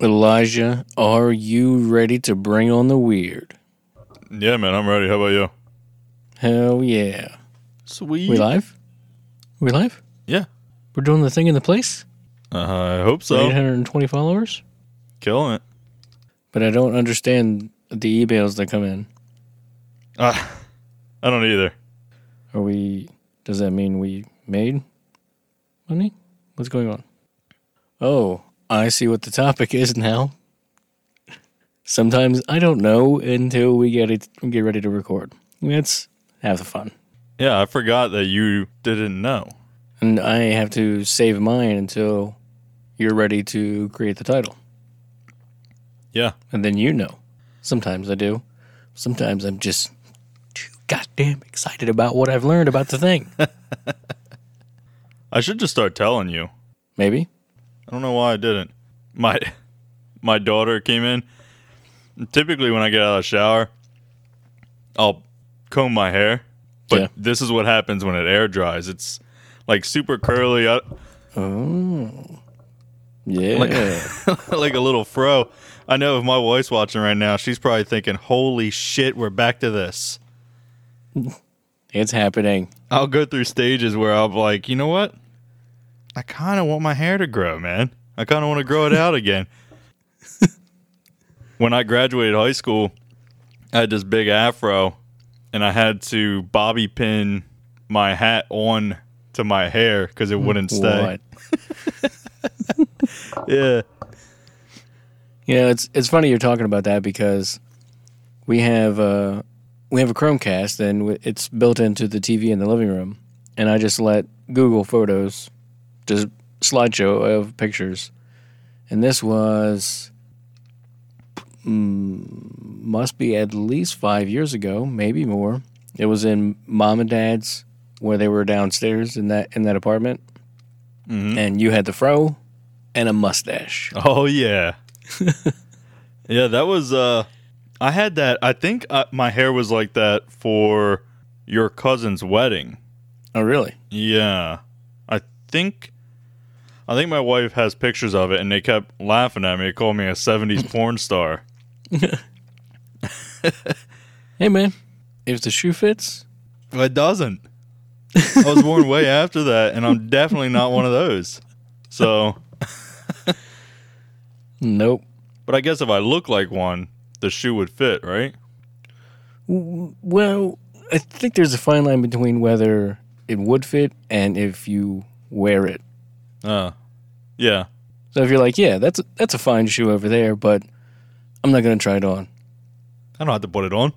Elijah, are you ready to bring on the weird? Yeah, man, I'm ready. How about you? Hell yeah. Sweet. We live? We live? Yeah. We're doing the thing in the place? Uh, I hope so. 820 followers? Killing it. But I don't understand the emails that come in. Ah, I don't either. Are we, does that mean we made money? What's going on? Oh, I see what the topic is now. Sometimes I don't know until we get it, get ready to record. Let's have the fun. Yeah, I forgot that you didn't know. And I have to save mine until you're ready to create the title. Yeah. And then you know. Sometimes I do. Sometimes I'm just too goddamn excited about what I've learned about the thing. I should just start telling you. Maybe. I don't know why I didn't. My my daughter came in. Typically, when I get out of the shower, I'll comb my hair. But Yeah. this is what happens when it air dries. It's like super curly, I- Oh. Yeah. like a little fro. I know if my wife's watching right now, she's probably thinking, "Holy shit, we're back to this." it's happening. I'll go through stages where I'm like, you know what? I kind of want my hair to grow, man. I kind of want to grow it out again. when I graduated high school, I had this big afro, and I had to bobby pin my hat on to my hair because it wouldn't stay. Yeah. Yeah, it's it's funny you're talking about that because we have uh we have a Chromecast and it's built into the TV in the living room, and I just let Google Photos just slideshow of pictures, and this was mm, must be at least five years ago, maybe more. It was in mom and dad's where they were downstairs in that in that apartment, and you had the fro and a mustache. Oh yeah. yeah, that was uh I had that I think uh, my hair was like that for your cousin's wedding. Oh, really? Yeah. I think I think my wife has pictures of it and they kept laughing at me. They called me a 70s porn star. Hey man, if the shoe fits, It doesn't. I was born way after that and I'm definitely not one of those. So, nope. but I guess if I look like one, the shoe would fit, right? Well, I think there's a fine line between whether it would fit and if you wear it. Uh. Yeah. So if you're like, yeah, that's a, that's a fine shoe over there, but I'm not gonna try it on. I don't have to put it on.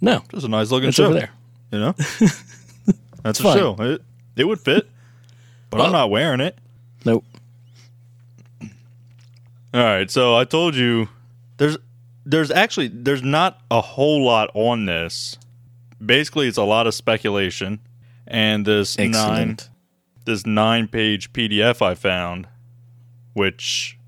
No, Just a nice looking it's shoe. over there. You know, that's a fine. shoe. It, it would fit, but I'm not wearing it. Nope. All right, so I told you there's there's actually there's not a whole lot on this. Basically, it's a lot of speculation, and this nine this nine page PDF I found, which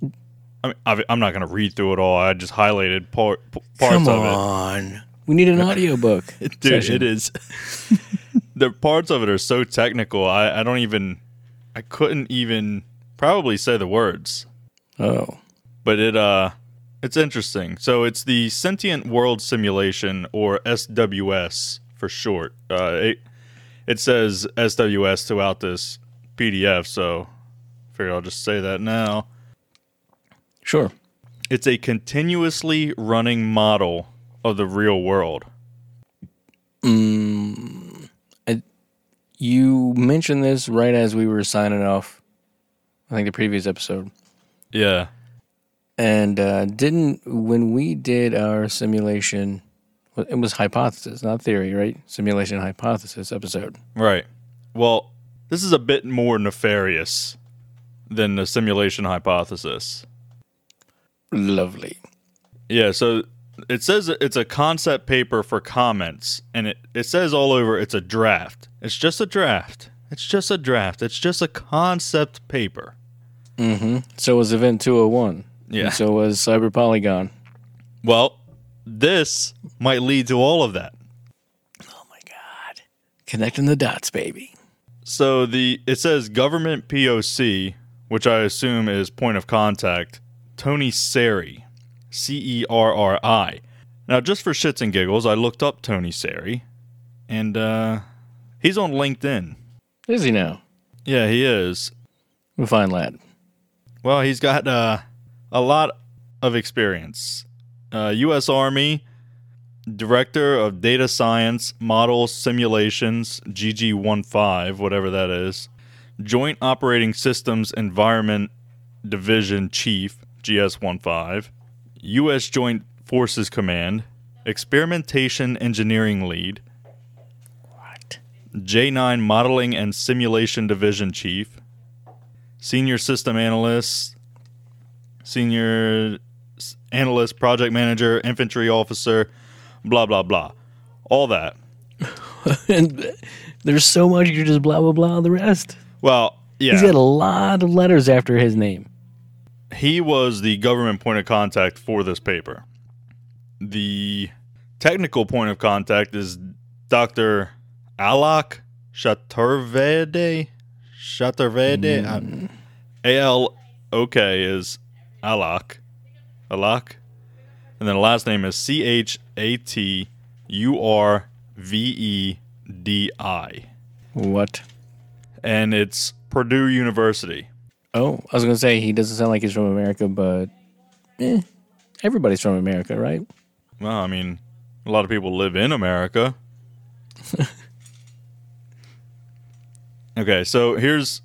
I mean I've- I'm not going to read through it all. I just highlighted part, parts Come of it. Come on, we need an audiobook. Dude, session. it is. the parts of it are so technical. I, I don't even. I couldn't even probably say the words, Oh, but it uh, it's interesting. So it's the Sentient World Simulation, or SWS for short. Uh, it it says SWS throughout this PDF, so I figure I'll just say that now. sure. It's a continuously running model of the real world. You mentioned this right as we were signing off. I think the previous episode. Yeah. And uh, didn't when we did our simulation, it was hypothesis, not theory, right? Simulation hypothesis episode. Right. Well, this is a bit more nefarious than the simulation hypothesis. Lovely. Yeah, so it says it's a concept paper for comments, and it, it says all over it's a draft. It's just a draft. It's just a draft. It's just a concept paper. Mm-hmm. So was Event 201. Yeah. And so was Cyber Polygon. Well, this might lead to all of that. Oh my God. Connecting the dots, baby. So the it says government POC, which I assume is point of contact, Tony Cerri, C E R R I. Now, just for shits and giggles, I looked up Tony Cerri, and uh, he's on LinkedIn. Is he now? Yeah, he is. A fine lad. Well, he's got uh, a lot of experience. Uh, U.S. Army, Director of Data Science, Models, Simulations, GG15, whatever that is. Joint Operating Systems Environment Division Chief, GS15. U.S. Joint Forces Command, Experimentation Engineering Lead, What? J9 Modeling and Simulation Division Chief, Senior System Analyst, Senior Analyst, Project Manager, Infantry Officer, blah, blah, blah. All that. and there's so much you just blah blah blah the rest. Well, yeah. He's got a lot of letters after his name. he was the government point of contact for this paper. The technical point of contact is Dr. Alok Chaturvedi. Chaturvedi. Mm. A L O K is Alok. Alok. And then the last name is C H A T U R V E D I. What? And it's Purdue University. Oh, I was gonna say he doesn't sound like he's from America, but eh, everybody's from America, right? Well, I mean, a lot of people live in America. okay, so here's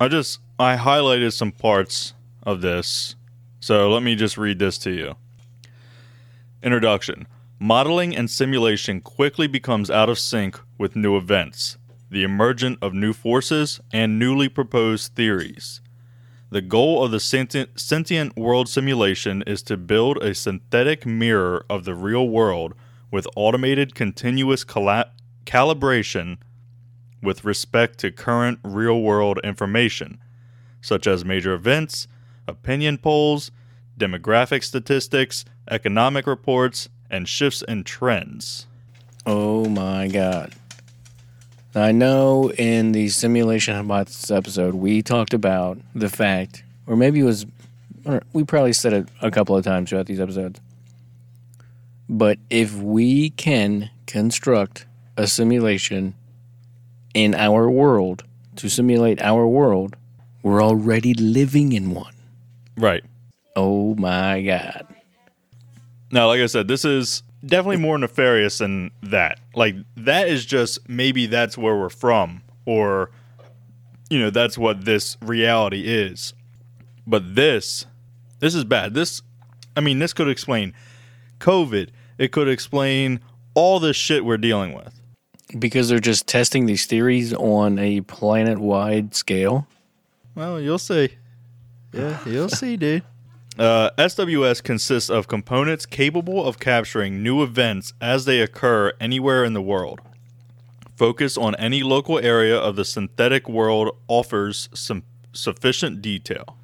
I just I highlighted some parts of this. So let me just read this to you. Introduction. Modeling and simulation quickly becomes out of sync with new events, the emergence of new forces, and newly proposed theories. The goal of the sentient, world simulation is to build a synthetic mirror of the real world with automated continuous cala- calibration with respect to current real world information, such as major events, opinion polls, demographic statistics, economic reports, and shifts in trends. Oh my god. I know in the simulation hypothesis episode we talked about the fact, or maybe it was, or we probably said it a couple of times throughout these episodes. But if we can construct a simulation in our world to simulate our world, we're already living in one. Right. Oh my god. Now, like I said, this is definitely more nefarious than that. Like that is just maybe that's where we're from, or you know, that's what this reality is. But this, this is bad. This, I mean, this could explain COVID. It could explain all this shit we're dealing with. Because they're just testing these theories on a planet wide scale. Well, you'll see. Yeah, you'll see, dude. Uh, SWS consists of components capable of capturing new events as they occur anywhere in the world. Focus on any local area of the synthetic world offers some sufficient detail.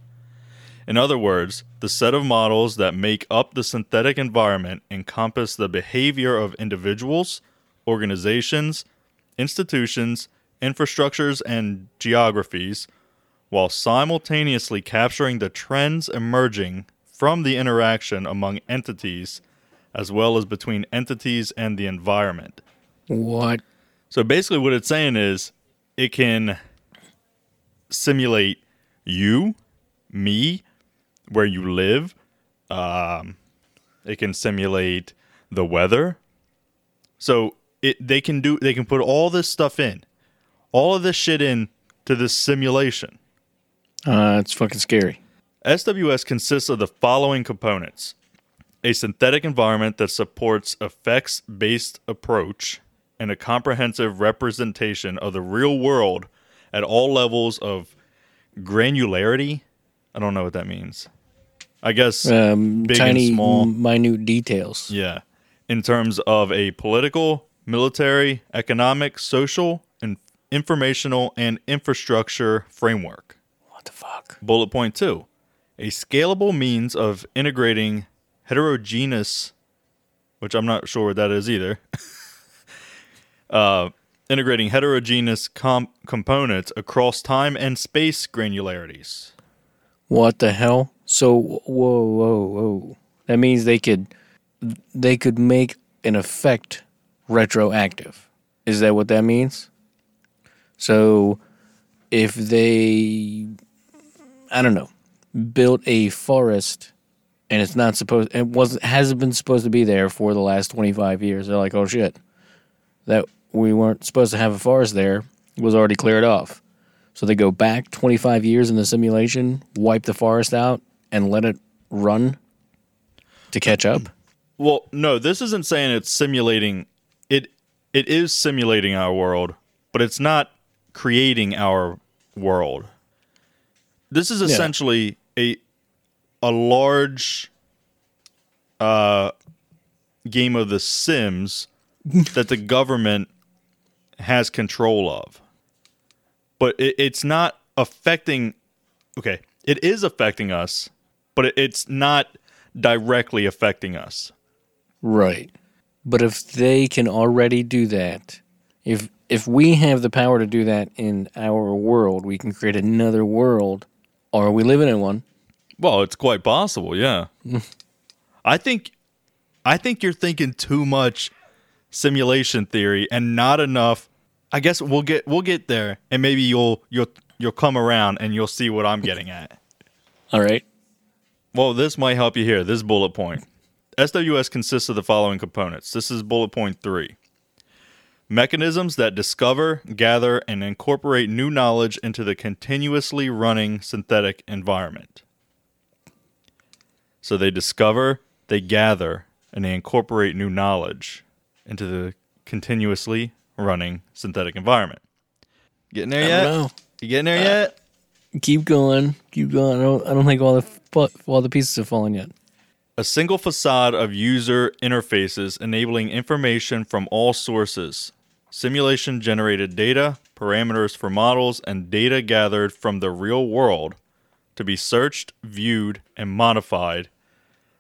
In other words, the set of models that make up the synthetic environment encompass the behavior of individuals, organizations, institutions, infrastructures, and geographies while simultaneously capturing the trends emerging from the interaction among entities as well as between entities and the environment. What? So basically, what it's saying is it can simulate you, me, where you live. Um, it can simulate the weather. So it they can do they can put all this stuff in, all of this shit in to this simulation. Uh, it's fucking scary. SWS consists of the following components a synthetic environment that supports effects based approach and a comprehensive representation of the real world at all levels of granularity. I don't know what that means. I guess Um, big tiny, and small. minute details. Yeah. In terms of a political, military, economic, social, and informational and infrastructure framework. What the fuck? Bullet point two a scalable means of integrating heterogeneous, which I'm not sure what that is either, uh, integrating heterogeneous com- components across time and space granularities. What the hell? So whoa, whoa, whoa. That means they could they could make an effect retroactive. Is that what that means? So if they I don't know, built a forest and it's not supposed it wasn't hasn't been supposed to be there for the last 25 years. They're like, "Oh shit. That we weren't supposed to have a forest there was already cleared off." So they go back 25 years in the simulation, wipe the forest out, and let it run to catch up. Well, no, this isn't saying it's simulating it it is simulating our world, but it's not creating our world. This is essentially a a large uh game of the Sims that the government has control of. But it, it's not affecting okay, it is affecting us, but it, it's not directly affecting us. Right. But if they can already do that, if if we have the power to do that in our world, we can create another world. Or are we living in one? Well, it's quite possible, yeah. I think I think you're thinking too much simulation theory and not enough I guess we'll get we'll get there and maybe you'll you'll you'll come around and you'll see what I'm getting at. All right. Well, this might help you here. This bullet point. SWS consists of the following components. This is bullet point 3. Mechanisms that discover, gather, and incorporate new knowledge into the continuously running synthetic environment. So they discover, they gather, and they incorporate new knowledge into the continuously running synthetic environment. Getting there yet? know. You getting there uh, yet? Keep going. Keep going. I don't, I don't think all the all the pieces have fallen yet. A single facade of user interfaces enabling information from all sources. Simulation generated data, parameters for models, and data gathered from the real world to be searched, viewed, and modified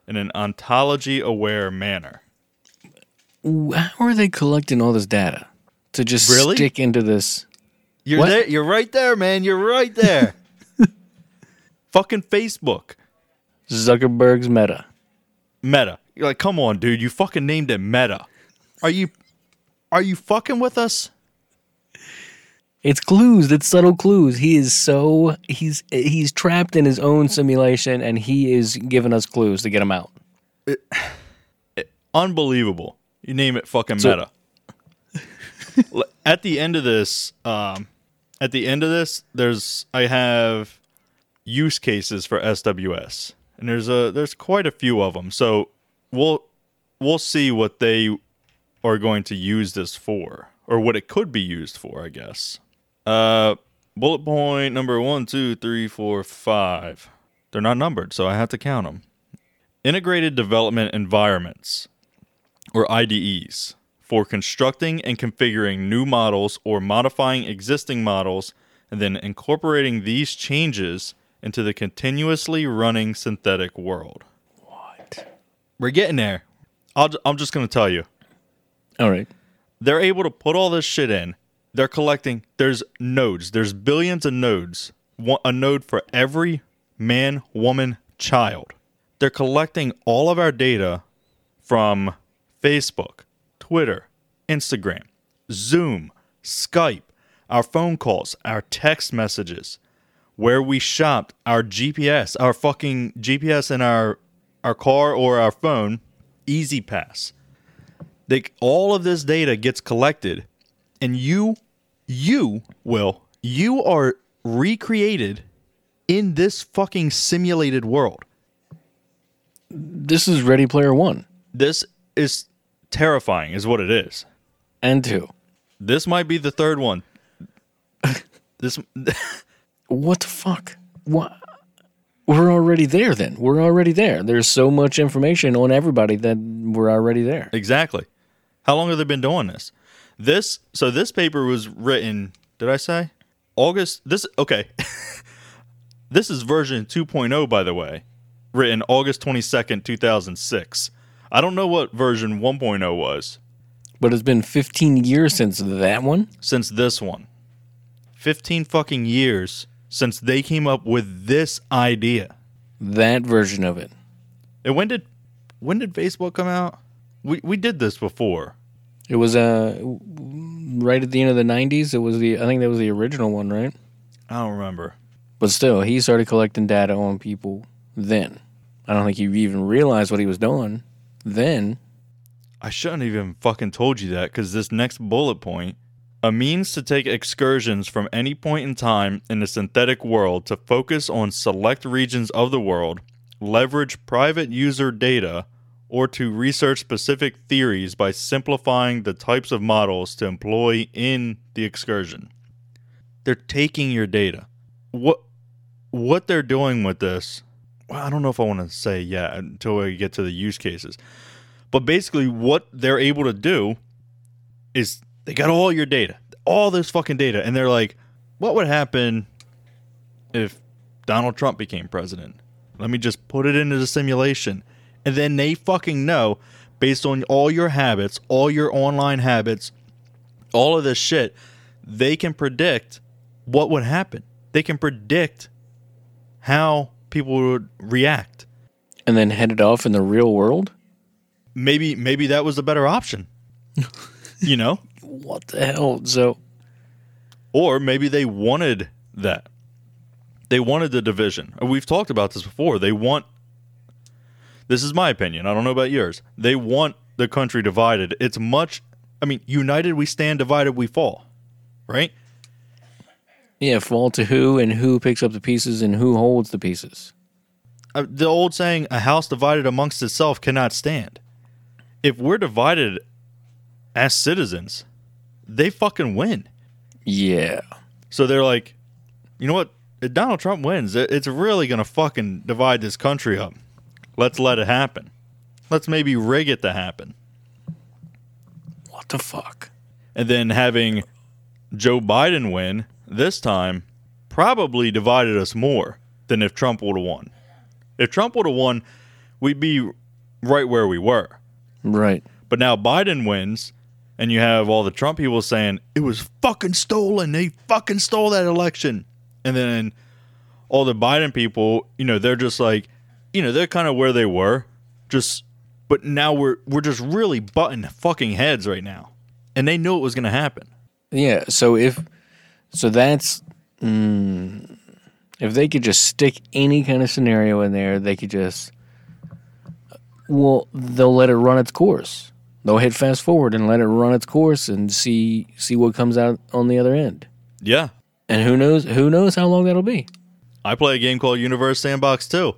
in an ontology aware manner. How are they collecting all this data to just Really? stick into this? You're What? there you're right there, man. You're right there. Fucking Facebook. Zuckerberg's Meta. Meta. You're like, come on, dude, you fucking named it Meta. Are you are you fucking with us? It's clues. It's subtle clues. He is so he's he's trapped in his own simulation, and he is giving us clues to get him out. unbelievable. You name it fucking meta. At the end of this, um, at the end of this, there's I have use cases for SWS, and there's a there's quite a few of them. So we'll we'll see what they are going to use this for, or what it could be used for, I guess. Uh, bullet point number one, two, three, four, five. They're not numbered, so I have to count them. Integrated development environments or IDEs for constructing and configuring new models or modifying existing models and then incorporating these changes into the continuously running synthetic world. What? We're getting there. I'll, j- I'm just going to tell you. All right. They're able to put all this shit in. They're collecting, there's nodes, there's billions of nodes, a node for every man, woman, child. They're collecting all of our data from Facebook, Twitter, Instagram, Zoom, Skype, our phone calls, our text messages, where we shopped, our GPS, our fucking GPS in our our car or our phone, E-ZPass. They, all of this data gets collected, and you you will you are recreated in this fucking simulated world. This is Ready Player One This is terrifying, is what it is. and two. This might be the third one. this What the fuck? What? We're already there. Then we're already there. There's so much information on everybody that we're already there. exactly. How long have they been doing this? This so this paper was written, did I say? August this okay. this is version 2.0 by the way. Written August 22nd, 2006. I don't know what version 1.0 was But it's been 15 years since that one. since this one. 15 fucking years since they came up with this idea. That version of it. And when did when did Facebook come out? We we did this before. It was uh right at the end of the 90s. It was the I think that was the original one, right? I don't remember. But still, he started collecting data on people then. I don't think he even realized what he was doing then. I shouldn't even fucking told you that because this next bullet point a means to take excursions from any point in time in the synthetic world to focus on select regions of the world, leverage private user data, or to research specific theories by simplifying the types of models to employ in the excursion. They're taking your data. What what they're doing with this, well, I don't know if I want to say yet until we get to the use cases. But basically, what they're able to do is they got all your data, all this fucking data, and they're like, what would happen if Donald Trump became president? Let me just put it into the simulation. And then they fucking know, based on all your habits, all your online habits, all of this shit, they can predict what would happen. They can predict how people would react. And then headed off in the real world? Maybe maybe that was a better option. you know? What the hell? So, Or maybe they wanted that. They wanted the division. We've talked about this before. They want This is my opinion. I don't know about yours. They want the country divided. It's much I mean, united we stand, divided we fall. Right? yeah, fall to who and who picks up the pieces and who holds the pieces. Uh, the old saying, a house divided amongst itself cannot stand. If we're divided as citizens, they fucking win. Yeah. So they're like, you know what? If Donald Trump wins, it's really going to fucking divide this country up. Let's let it happen. Let's maybe rig it to happen. What the fuck? And then having Joe Biden win this time probably divided us more than if Trump would have won. If Trump would have won, we'd be right where we were. Right. But now Biden wins, and you have all the Trump people saying it was fucking stolen. They fucking stole that election. And then all the Biden people, you know, they're just like, you know, they're kind of where they were. Just, but now we're we're just really butting fucking heads right now, and they knew it was gonna happen. Yeah. So if so, that's mm, if they could just stick any kind of scenario in there, they could just well, they'll let it run its course. They'll hit fast forward and let it run its course and see see what comes out on the other end. Yeah, And who knows? Who knows how long that'll be? I play a game called Universe Sandbox too.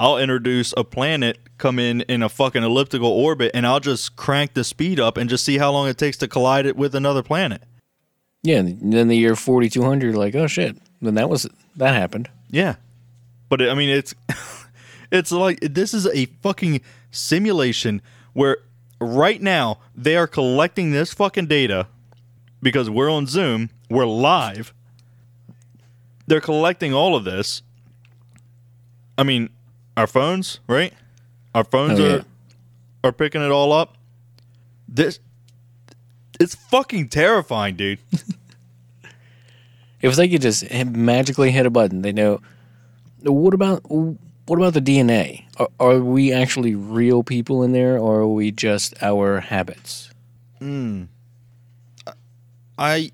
I'll introduce a planet come in in a fucking elliptical orbit, and I'll just crank the speed up and just see how long it takes to collide it with another planet. Yeah. And then the year forty two hundred, like oh shit, then that was that happened. Yeah, but I mean, it's it's like this is a fucking simulation where right now they are collecting this fucking data because we're on Zoom, we're live. They're collecting all of this. I mean, our phones, right? Our phones Oh, are yeah. are picking it all up. This it's fucking terrifying, dude. If they could just magically hit a button, they know. What about what about the DNA? Are, are we actually real people in there, or are we just our habits? Hmm. I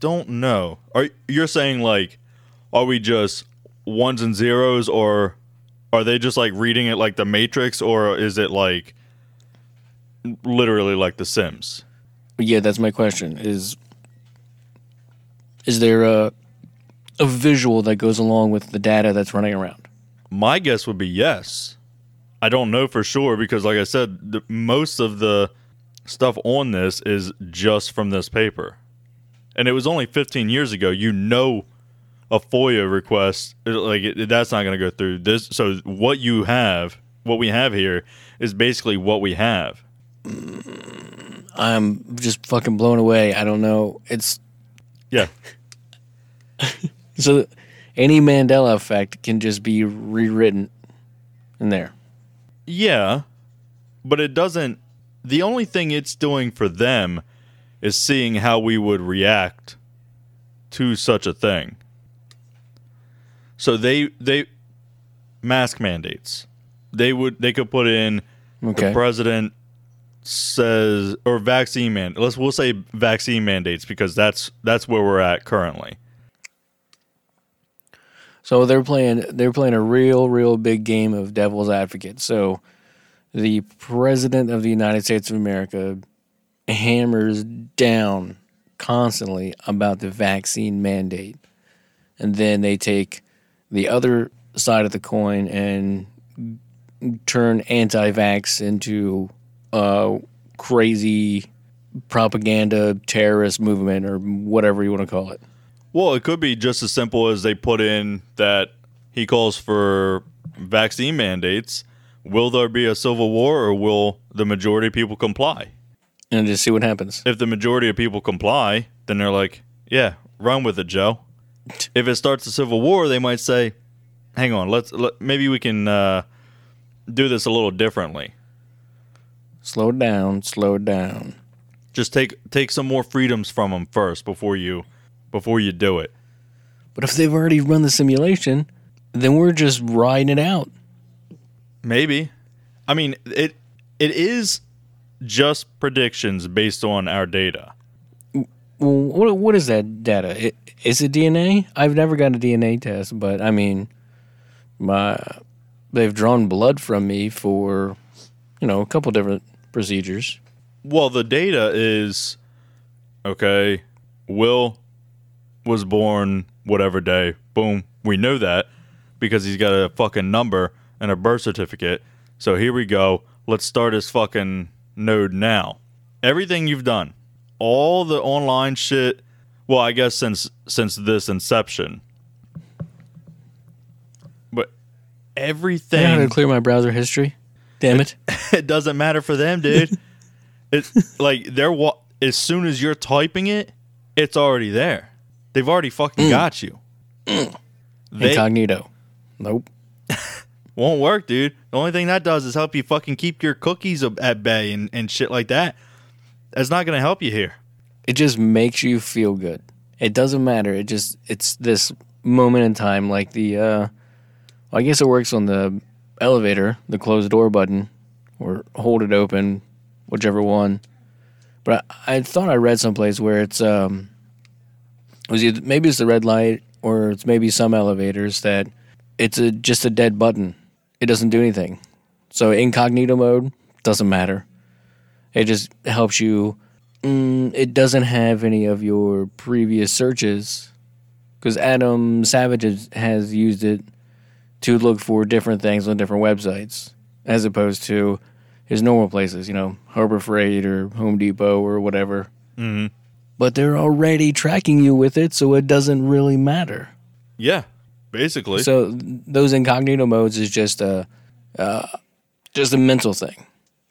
don't know. Are you're saying like are we just ones and zeros or are they just like reading it like the Matrix or is it like literally like the Sims? Yeah, that's my question. Is Is there a a visual that goes along with the data that's running around? My guess would be yes. I don't know for sure because, like I said, the, most of the stuff on this is just from this paper, and it was only 15 years ago. You know, a FOIA request like it, that's not going to go through this. So what you have, what we have here, is basically what we have. I'm just fucking blown away. I don't know. It's Yeah, so any Mandela effect can just be rewritten in there. yeah, but it doesn't. The only thing it's doing for them is seeing how we would react to such a thing. So they they mask mandates. They would they could put in Okay. the president says or vaccine man. Let's we'll say vaccine mandates because that's that's where we're at currently. So they're playing they're playing a real real big game of devil's advocate. So the president of the United States of America hammers down constantly about the vaccine mandate. And then they take the other side of the coin and turn anti-vax into a crazy propaganda terrorist movement or whatever you want to call it. Well, it could be just as simple as they put in that he calls for vaccine mandates. Will there be a civil war or will the majority of people comply? And just see what happens. If the majority of people comply, then they're like, yeah, run with it, Joe. If it starts a civil war, they might say, hang on, let's let, maybe we can uh, do this a little differently. Slow down, slow down. Just take take some more freedoms from them first before you before you do it. But if they've already run the simulation, then we're just riding it out. Maybe. I mean, it it is just predictions based on our data. What what is that data? Is it DNA? I've never got a DNA test, but I mean, my they've drawn blood from me for you know a couple different procedures. Well, the data is okay. Will was born whatever day. Boom. We know that because he's got a fucking number and a birth certificate. So here we go. Let's start his fucking node now. Everything you've done, all the online shit. Well, I guess since since this inception, but everything. I gotta clear my browser history. Damn it! it doesn't matter for them, dude. it's like they're wa- as soon as you're typing it, it's already there. They've already fucking mm. got you. They Incognito. Nope. won't work, dude. The only thing that does is help you fucking keep your cookies at bay and, and shit like that. That's not gonna help you here. It just makes you feel good. It doesn't matter. It just it's this moment in time, like the. uh I guess it works on the elevator, the close door button, or hold it open, whichever one. But I, I thought I read someplace where it's um, it was either, maybe it's the red light or it's maybe some elevators that it's a just a dead button. It doesn't do anything. So incognito mode doesn't matter. It just helps you. Mm, it doesn't have any of your previous searches because Adam Savage has, used it to look for different things on different websites as opposed to his normal places, you know, Harbor Freight or Home Depot or whatever. Mm-hmm. But they're already tracking you with it, so it doesn't really matter. Yeah, basically. So those incognito modes is just a, uh, just a mental thing.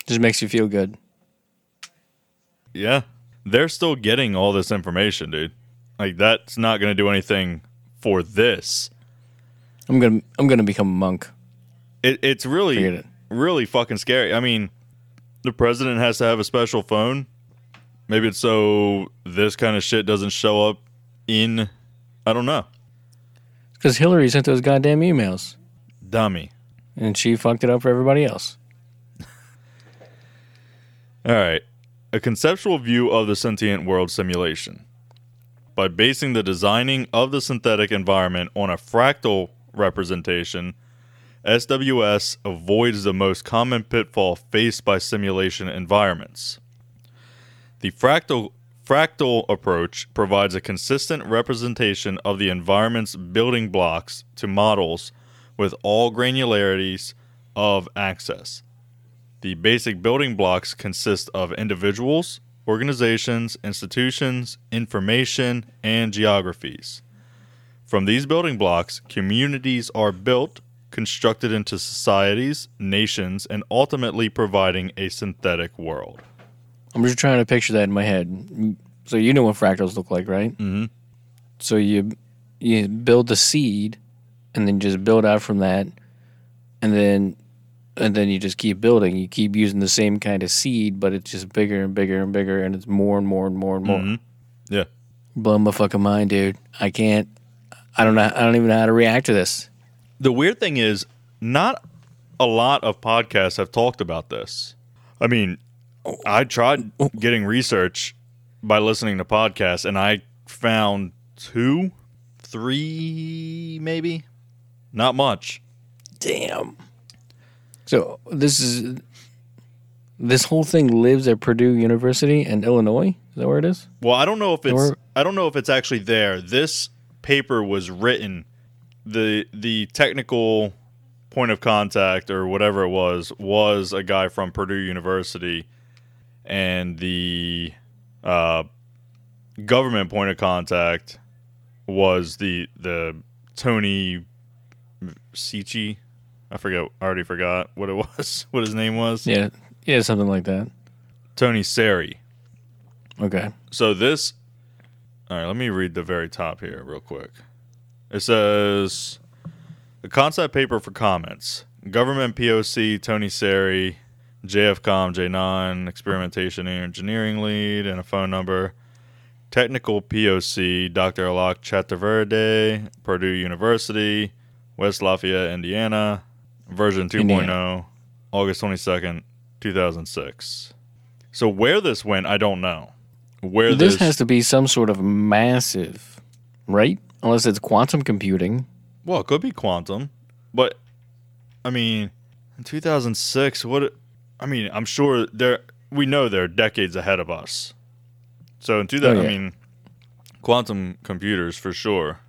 Just makes you feel good. Yeah, they're still getting all this information, dude. Like that's not gonna do anything for this. I'm gonna I'm gonna become a monk. It, it's really, it. really fucking scary. I mean, the president has to have a special phone. Maybe it's so this kind of shit doesn't show up in. I don't know. Because Hillary sent those goddamn emails, Dummy. and she fucked it up for everybody else. All right. A conceptual view of the sentient world simulation. By basing the designing of the synthetic environment on a fractal representation, SWS avoids the most common pitfall faced by simulation environments. The fractal fractal approach provides a consistent representation of the environment's building blocks to models with all granularities of access. The basic building blocks consist of individuals, organizations, institutions, information, and geographies. From these building blocks, communities are built, constructed into societies, nations, and ultimately providing a synthetic world. I'm just trying to picture that in my head. So you know what fractals look like, right? Mm-hmm. So you you build the seed, and then just build out from that, and then and then you just keep building. You keep using the same kind of seed, but it's just bigger and bigger and bigger, and it's more and more and more and more. Mhm. Yeah. Blow my fucking mind, dude. I can't. I don't know. I don't even know how to react to this. The weird thing is, not a lot of podcasts have talked about this. I mean, I tried getting research by listening to podcasts, and I found two, three, maybe, not much. Damn. So this is this whole thing lives at Purdue University in Illinois. Is that where it is? Well, I don't know if it's Or- I don't know if it's actually there. This paper was written the the technical point of contact or whatever it was was a guy from Purdue University and the uh, government point of contact was the the Tony Sichi. I forget. I already forgot what it was. What his name was. Yeah, yeah, something like that. Tony Cerri. Okay. So this, all right. Let me read the very top here real quick. It says the concept paper for comments. Government POC Tony Seri, JFCom J9 experimentation and engineering lead, and a phone number. Technical POC Dr. Alok Chaturvedi, Purdue University, West Lafayette, Indiana. Version 2.0, Indiana. August 22nd, 2006. So where this went, I don't know. Where This this, has to be some sort of massive, right? Unless it's quantum computing. well, it could be quantum, but I mean, in 2006, what? I mean, I'm sure they're we know they're decades ahead of us. So in 2000, Oh, yeah. I mean, quantum computers for sure.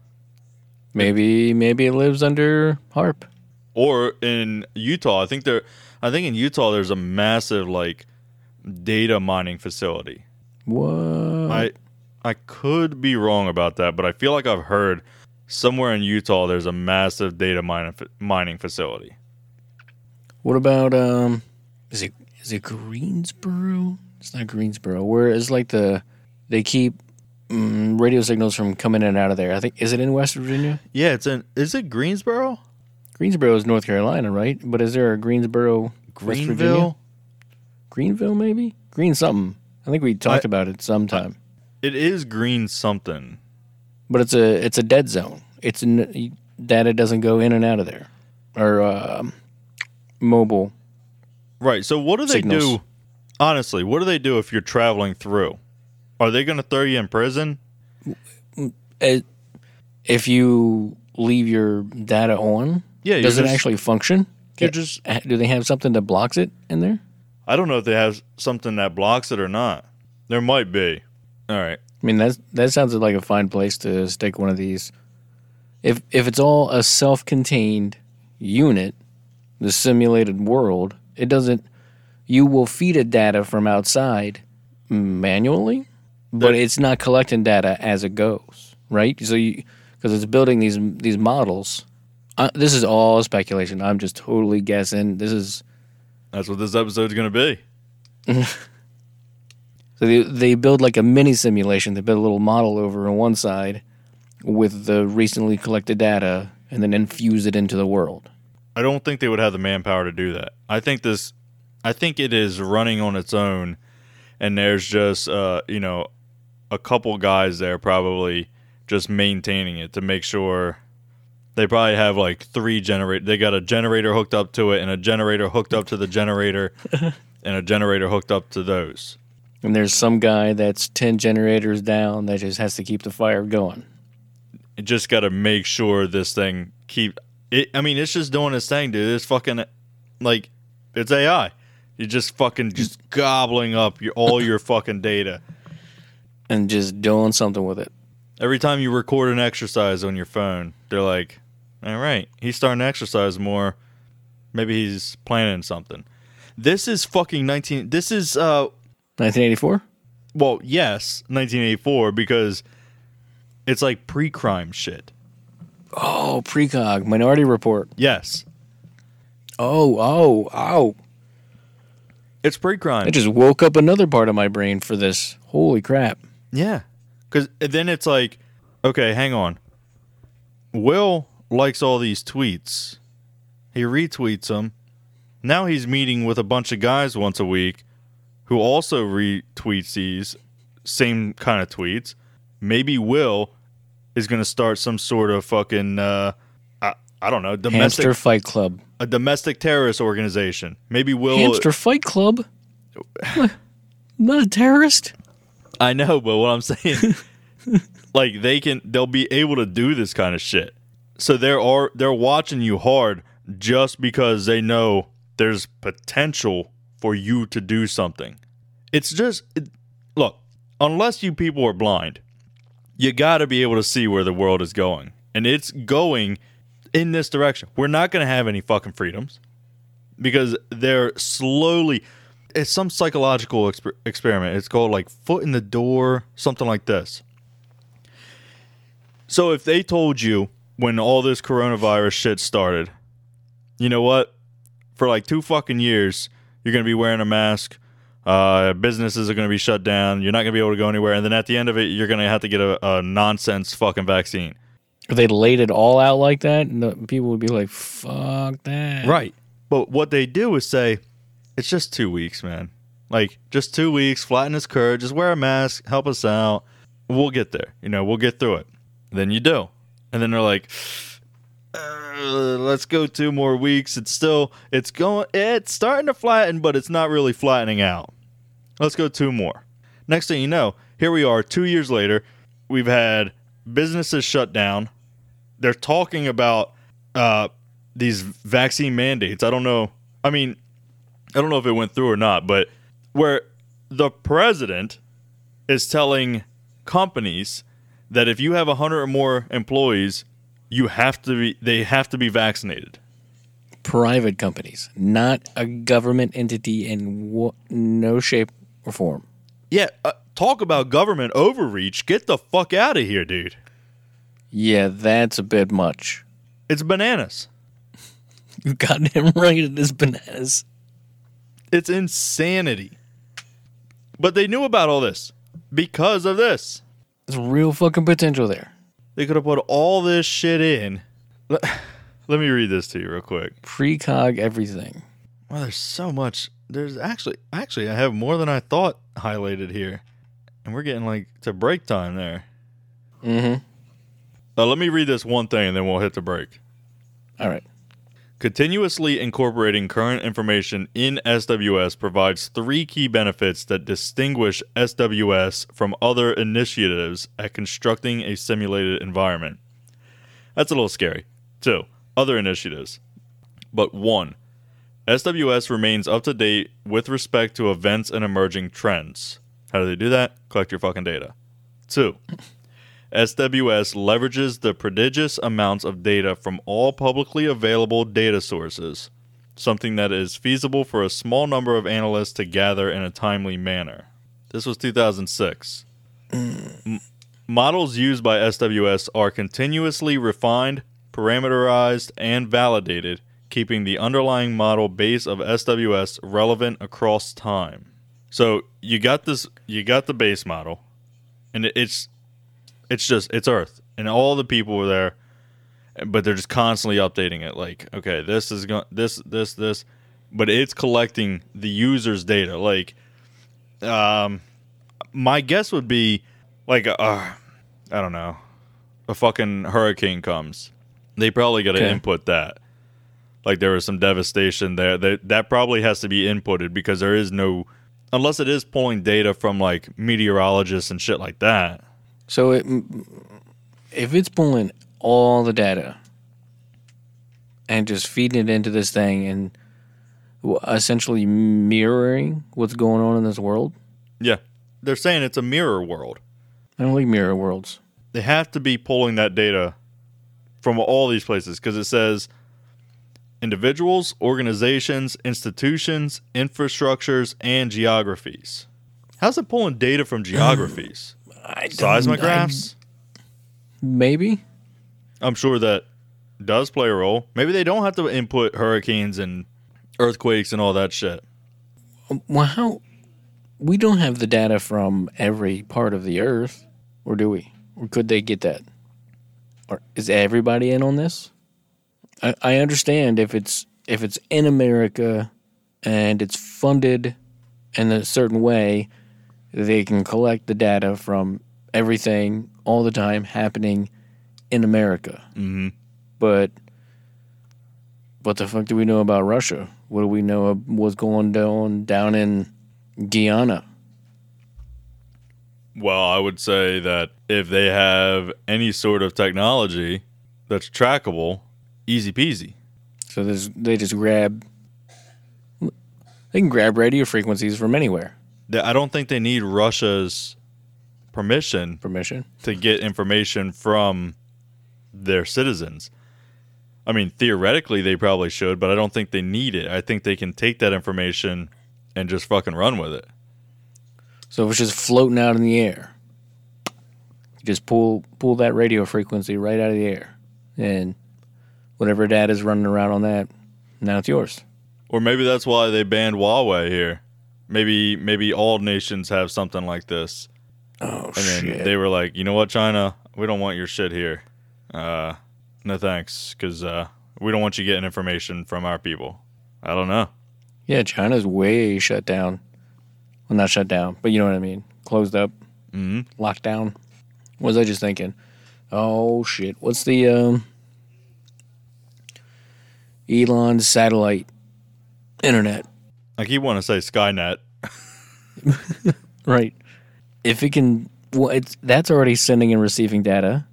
Maybe maybe it lives under HAARP. Or in Utah, I think there, I think in Utah there's a massive like data mining facility. What? I I could be wrong about that, but I feel like I've heard somewhere in Utah there's a massive data mining mining facility. What about um? Is it is it Greensboro? It's not Greensboro. Where is like the they keep mm, radio signals from coming in and out of there. I think is it in West Virginia? Yeah, it's in. Is it Greensboro? Greensboro is North Carolina, right? But is there a Greensboro, West Virginia? Greenville. Greenville, maybe Green something. I think we talked I- about it sometime. It is green something. But it's a it's a dead zone. It's n- data doesn't go in and out of there, or um, mobile. Right. So what do they Signals. do? Honestly, what do they do if you're traveling through? Are they going to throw you in prison? If you leave your data on, Yeah. does it just- actually function? You're just. Do they have something that blocks it in there? I don't know if they have something that blocks it or not. There might be. All right. I mean, that's that sounds like a fine place to stick one of these. If if it's all a self-contained unit, the simulated world, it doesn't. You will feed it data from outside manually, but The- it's not collecting data as it goes, right? So you because it's building these these models. Uh, this is all speculation. I'm just totally guessing. This is That's what this episode's going to be. So they, they build like a mini simulation. They build a little model over on one side with the recently collected data and then infuse it into the world. I don't think they would have the manpower to do that. I think this, I think it is running on its own, and there's just uh, you know, a couple guys there probably just maintaining it to make sure. They probably have like three generate. They got a generator hooked up to it, and a generator hooked up to the generator, and a generator hooked up to those. And there's some guy that's 10 generators down that just has to keep the fire going. It just got to make sure this thing keep. It. I mean, it's just doing its thing, dude. It's fucking like it's AI. You're just fucking just mm. gobbling up your all your fucking data. and just doing something with it. Every time you record an exercise on your phone, they're like, all right, he's starting to exercise more. Maybe he's planning something. This is fucking 19. This is, uh, 1984. well, yes, 1984, because it's like pre crime shit. Oh, precog Minority Report. Yes, Oh, oh, oh! it's pre crime. I just woke up another part of my brain for this. Holy crap! Yeah. Because then it's like, okay, hang on. Will likes all these tweets. He retweets them. Now he's meeting with a bunch of guys once a week who also retweets these same kind of tweets. Maybe Will is going to start some sort of fucking, uh, I, I don't know, domestic, Hamster Fight Club. a domestic terrorist organization. Maybe Will. Hamster Fight Club. Not a terrorist. I know, but what I'm saying, like they can, they'll be able to do this kind of shit. So there are, they're watching you hard just because they know there's potential for you to do something. It's just, it, look, unless you people are blind, you got to be able to see where the world is going, and it's going in this direction. We're not going to have any fucking freedoms because they're slowly it's some psychological exper- experiment it's called like foot in the door something like this so if they told you when all this coronavirus shit started you know what for like two fucking years you're going to be wearing a mask uh, businesses are going to be shut down you're not going to be able to go anywhere and then at the end of it you're going to have to get a, a nonsense fucking vaccine If they laid it all out like that, no, people would be like, "Fuck that!" Right. But what they do is say, it's just two weeks, man. Like, just two weeks, flatten this curve, just wear a mask, help us out. We'll get there. You know, we'll get through it. Then you do. And then they're like, uh, let's go two more weeks. It's still, it's going, it's starting to flatten, but it's not really flattening out. Let's go two more. Next thing you know, here we are two years later. We've had businesses shut down. They're talking about uh, these vaccine mandates. I don't know. I mean, I don't know if it went through or not, but where the president is telling companies that if you have 100 or more employees, you have to be they have to be vaccinated. Private companies, not a government entity in wo- no shape or form. Yeah, uh, talk about government overreach. Get the fuck out of here, dude. Yeah, that's a bit much. It's bananas. You got him right. It is bananas. It's insanity. But they knew about all this because of this. There's real fucking potential there. They could have put all this shit in. Let, let me read this to you real quick. Precog everything. Well, there's so much. There's actually, actually, I have more than I thought highlighted here, and we're getting like to break time there. Mm-hmm. Uh, let me read this one thing, and then we'll hit the break. All right. Continuously incorporating current information in SWS provides three key benefits that distinguish SWS from other initiatives at constructing a simulated environment. That's a little scary. Two, other initiatives. But one, SWS remains up to date with respect to events and emerging trends. How do they do that? Collect your fucking data. Two, SWS leverages the prodigious amounts of data from all publicly available data sources, something that is feasible for a small number of analysts to gather in a timely manner. This was 2006. M- models used by SWS are continuously refined, parameterized, and validated, keeping the underlying model base of SWS relevant across time. So you got this, you got the base model, and it's it's just it's Earth, and all the people were there, but they're just constantly updating it. Like, okay, this is going, this, this, this, but it's collecting the user's data. Like, um, my guess would be like, uh, I don't know, a fucking hurricane comes, they probably got to Okay. input that. Like there was some devastation there. That that probably has to be inputted because there is no, unless it is pulling data from like meteorologists and shit like that. So it, if it's pulling all the data and just feeding it into this thing and essentially mirroring what's going on in this world, Yeah. They're saying it's a mirror world. I don't like mirror worlds. They have to be pulling that data from all these places because it says individuals, organizations, institutions, infrastructures, and geographies. How's it pulling data from geographies? I Seismographs? I- maybe. I'm sure that does play a role. Maybe they don't have to input hurricanes and earthquakes and all that shit. Well, how? We don't have the data from every part of the Earth, or do we? Or could they get that? Or is everybody in on this? I, I understand if it's if it's in America and it's funded in a certain way, they can collect the data from everything all the time happening in America. Mm-hmm. But what the fuck do we know about Russia? What do we know of what's going down down in Guyana? Well, I would say that if they have any sort of technology that's trackable, easy peasy. So there's, they just grab. They can grab radio frequencies from anywhere. I don't think they need Russia's permission Permission. to get information from their citizens. I mean, theoretically, they probably should, but I don't think they need it. I think they can take that information and just fucking run with it. So if it's just floating out in the air, you just pull pull that radio frequency right out of the air, and whatever data is running around on that, now it's yours. Or maybe that's why they banned Huawei here. Maybe maybe all nations have something like this. Oh And then shit! they were like, you know what, China, we don't want your shit here. Uh, no thanks, because uh, we don't want you getting information from our people. I don't know. yeah, China's way shut down. Well, not shut down, but you know what I mean. Closed up, hmm locked down. What was I just thinking? Oh shit! What's the um Elon's satellite internet? I keep wanting to say Skynet. Right. If it can, well, it's that's already sending and receiving data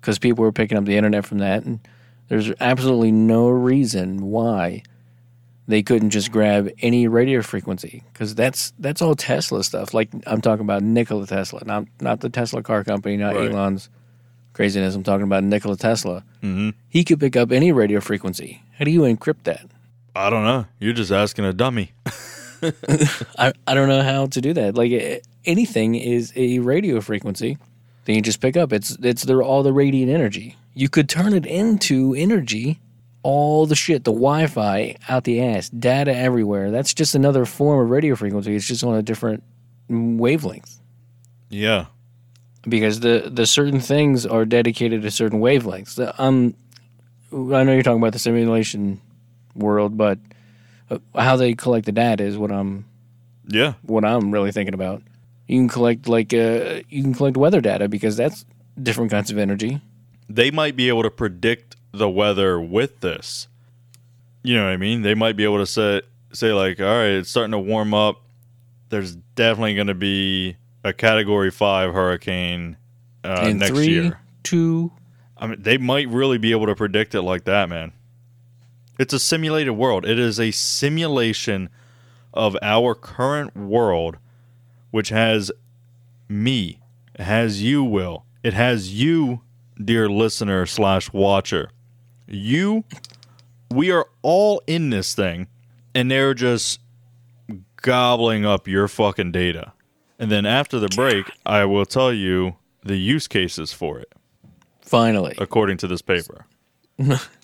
because people are picking up the internet from that, and there's absolutely no reason why they couldn't just grab any radio frequency because that's that's all Tesla stuff. Like I'm talking about Nikola Tesla, not not the Tesla car company, not Right. Elon's craziness. I'm talking about Nikola Tesla. hmm He could pick up any radio frequency. How do you encrypt that? I don't know. You're just asking a dummy. I, I don't know how to do that. Like anything is a radio frequency that you just pick up. It's it's the, all the radiant energy. You could turn it into energy. All the shit, the Wi-Fi out the ass, data everywhere. That's just another form of radio frequency. It's just on a different wavelength Yeah. because the the certain things are dedicated to certain wavelengths. The, um, I know you're talking about the simulation world, but uh, how they collect the data is what I'm Yeah. what I'm really thinking about. You can collect like uh, you can collect weather data because that's different kinds of energy. They might be able to predict the weather with this. You know what I mean? They might be able to say say like, all right, it's starting to warm up. There's definitely going to be a Category Five hurricane uh, next three, year. two, I mean, they might really be able to predict it like that, man. It's a simulated world. It is a simulation of our current world, which has me, it has you, Will, it has you, dear listener slash watcher. You, we are all in this thing, and they're just gobbling up your fucking data. And then after the break, I will tell you the use cases for it finally. according to this paper.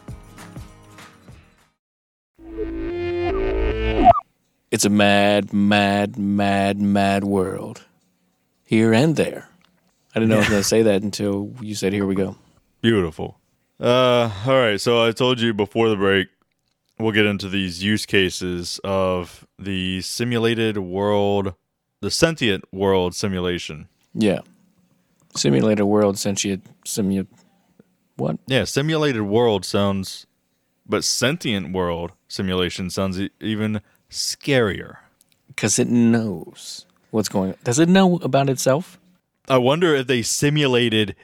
It's a mad, mad, mad, mad world. Here and there. I didn't know I was going to say that until you said, here we go. Beautiful. Uh, all right. So I told you before the break, we'll get into these use cases of the simulated world, the sentient world simulation. Yeah. Simulated world, sentient, simu. What? Yeah, simulated world sounds, but sentient world simulation sounds e- even scarier. Because it knows what's going on. Does it know about itself? I wonder if they simulated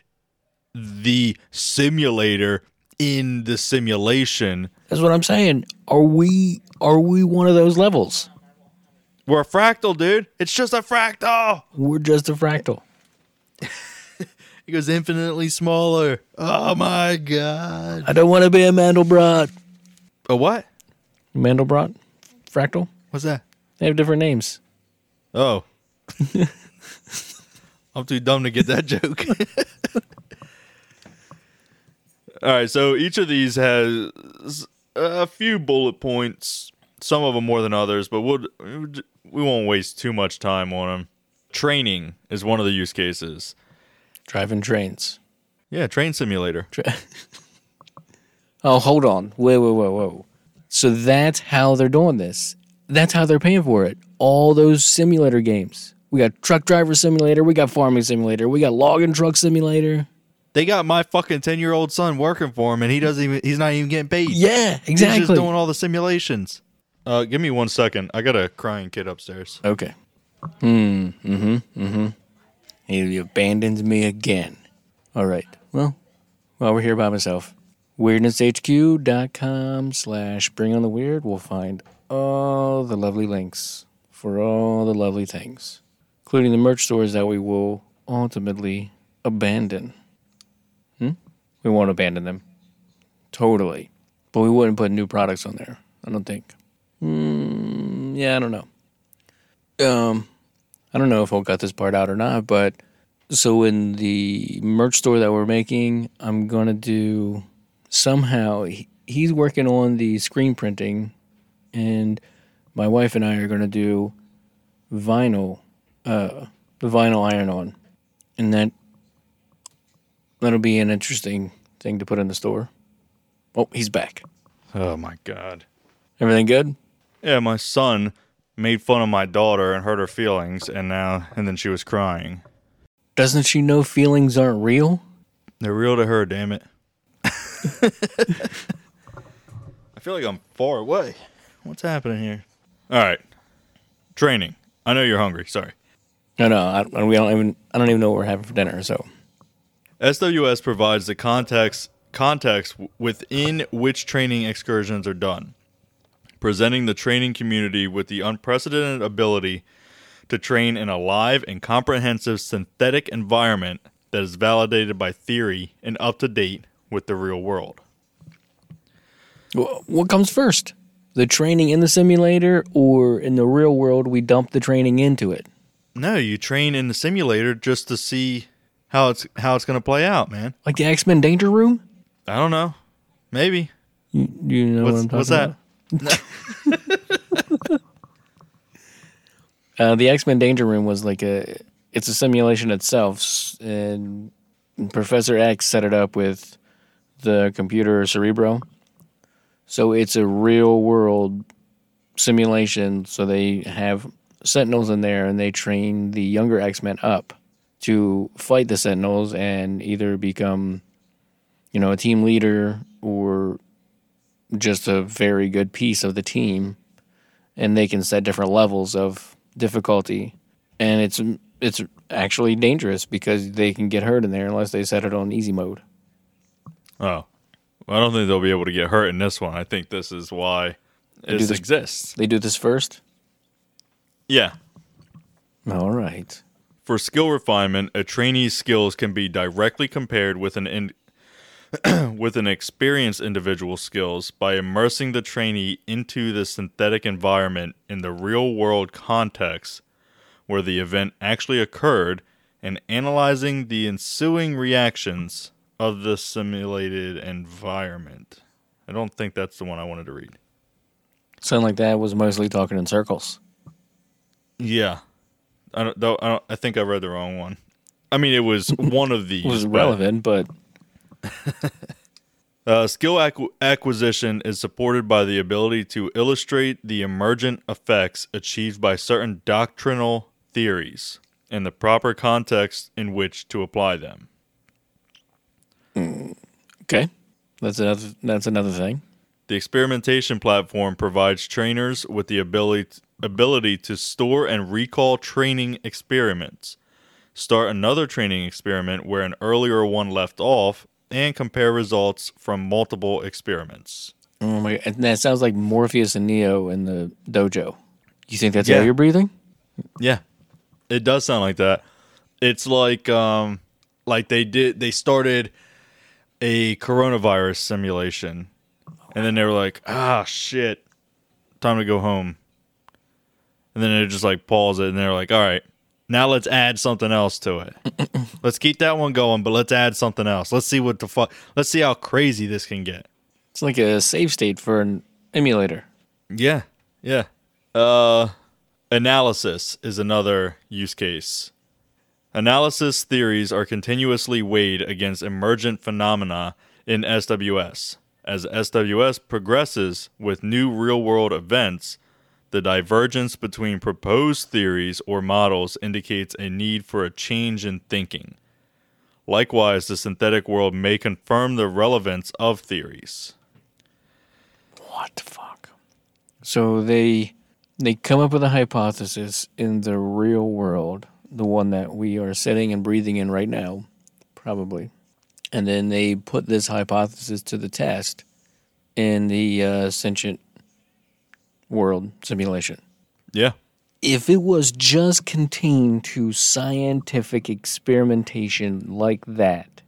the simulator in the simulation. That's what I'm saying. Are we are we one of those levels? We're a fractal, dude. It's just a fractal. We're just a fractal. It goes infinitely smaller. Oh my god. I don't want to be a Mandelbrot. A what? Mandelbrot? Fractal? What's that? They have different names. Oh. I'm too dumb to get that joke. All right, so each of these has a few bullet points, some of them more than others, but we'll, we won't waste too much time on them. Training is one of the use cases. Driving trains. Yeah, train simulator. Oh, hold on. Wait, wait, wait, whoa. So that's how they're doing this. That's how they're paying for it. All those simulator games. We got truck driver simulator. We got farming simulator. We got logging truck simulator. They got my fucking 10 year old son working for him, and he doesn't even, he's not even getting paid. Yeah, exactly. He's just doing all the simulations. Uh, give me one second. I got a crying kid upstairs. Okay. Hmm. Mm-hmm. Mm-hmm. He abandons me again. All right. Well, while we're here by myself, weirdnesshq.com slash bring on the weird will find all the lovely links for all the lovely things, including the merch stores that we will ultimately abandon. Hmm? We won't abandon them. Totally. But we wouldn't put new products on there. I don't think. Hmm. Yeah, I don't know. Um, I don't know if I'll cut this part out or not, but so in the merch store that we're making, I'm gonna do somehow. He, he's working on the screen printing, and my wife and I are gonna do vinyl, uh, the vinyl iron on, and that that'll be an interesting thing to put in the store. Oh, he's back. Oh my God. Everything good? Yeah, my son made fun of my daughter and hurt her feelings, and now, and then she was crying. Doesn't she know feelings aren't real? They're real to her, damn it. I feel like I'm far away. What's happening here? All right. Training. I know you're hungry. Sorry. No, no, I, we don't even. I don't even know what we're having for dinner. So SWS provides the context context within which training excursions are done, presenting the training community with the unprecedented ability to train in a live and comprehensive synthetic environment that is validated by theory and up to date with the real world. Wh- what comes first? The training in the simulator, or in the real world, we dump the training into it? No, you train in the simulator just to see how it's how it's going to play out, man. Like the X Men Danger Room? I don't know. Maybe. You, you know What's, what I'm talking what's that? Uh, the X Men Danger Room was like a. It's a simulation itself, and Professor X set it up with the computer Cerebro. So it's a real world simulation. So they have Sentinels in there, and they train the younger X Men up to fight the Sentinels and either become, you know, a team leader or just a very good piece of the team. And they can set different levels of difficulty, and it's it's actually dangerous because they can get hurt in there unless they set it on easy mode. Oh. Well, I don't think they'll be able to get hurt in this one. I think this is why do this this- exists. They do this first. Yeah. All right. For skill refinement, a trainee's skills can be directly compared with an in- with an experienced individual's skills by immersing the trainee into the synthetic environment in the real world context where the event actually occurred and analyzing the ensuing reactions of the simulated environment. I don't think that's the one I wanted to read. Sound like that was mostly talking in circles. Yeah, I don't. Though I, don't, I think I read the wrong one. I mean, it was one of these. It was relevant, but Uh, skill acqu- acquisition is supported by the ability to illustrate the emergent effects achieved by certain doctrinal theories and the proper context in which to apply them. Okay. That's another that's another thing. The experimentation platform provides trainers with the ability ability to store and recall training experiments, start another training experiment where an earlier one left off, and compare results from multiple experiments. Oh my and that sounds like Morpheus and Neo in the dojo. You think that's Yeah. how you're breathing? Yeah. It does sound like that. It's like um like they did they started a coronavirus simulation and then they were like, "Ah, shit. Time to go home." And then they just like pause it and they're like, "All right. Now let's add something else to it. let's keep that one going, but let's add something else. Let's see what the fuck. Let's see how crazy this can get." It's like a save state for an emulator. Yeah, yeah. Uh, analysis is another use case. Analysis theories are continuously weighed against emergent phenomena in SWS. As SWS progresses with new real world events, the divergence between proposed theories or models indicates a need for a change in thinking. Likewise, the synthetic world may confirm the relevance of theories. What the fuck? So they they come up with a hypothesis in the real world, the one that we are sitting and breathing in right now, probably. And then they put this hypothesis to the test in the uh, sentient world simulation. Yeah. If it was just contained to scientific experimentation like that,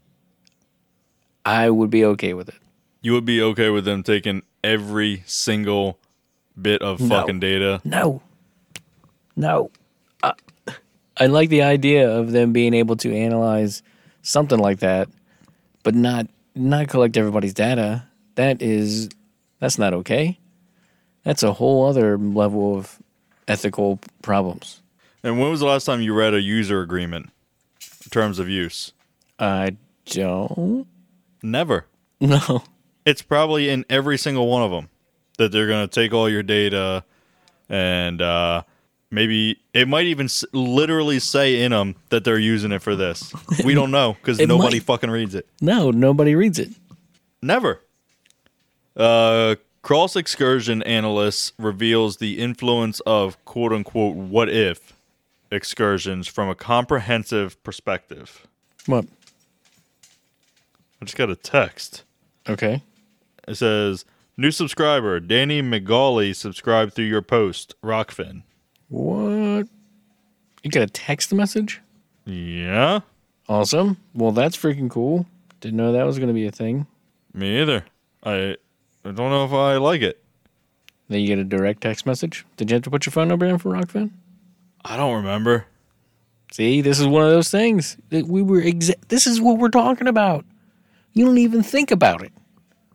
I would be okay with it. You would be okay with them taking every single bit of No. fucking data. No. No. Uh, I like the idea of them being able to analyze something like that, but not not collect everybody's data. That is that's not okay. That's a whole other level of ethical problems. And when was the last time you read a user agreement in terms of use? I don't Never. No. It's probably in every single one of them that they're going to take all your data and uh, maybe it might even s- literally say in them that they're using it for this. We don't know because It nobody might. fucking reads it. No, nobody reads it. Never. Uh, Cross excursion analysts reveals the influence of quote unquote what if excursions from a comprehensive perspective. What? I just got a text. Okay. It says, New subscriber, Danny McGauley, subscribed through your post, Rokfin. What? You got a text message? Yeah? Awesome. Well, that's freaking cool. Didn't know that was going to be a thing. Me either. I I don't know if I like it. Then you get a direct text message. Did you have to put your phone number in for Rokfin? I don't remember. See, this is one of those things that we were. Exa- this is what we're talking about. You don't even think about it.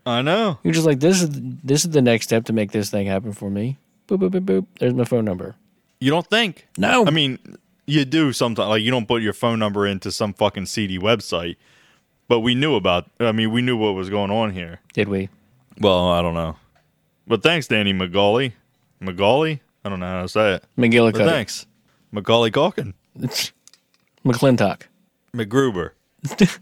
I know. You're just like, this is this is the next step to make this thing happen for me. Boop boop boop boop. There's my phone number. You don't think? No, I mean, you do sometimes. Like, you don't put your phone number into some fucking seedy website. But we knew about, I mean, we knew what was going on here. did we? Well, I don't know. But thanks, Danny McGauley. McGauley? I don't know how to say it. But thanks. Macaulay Culkin. McClintock. McGruber.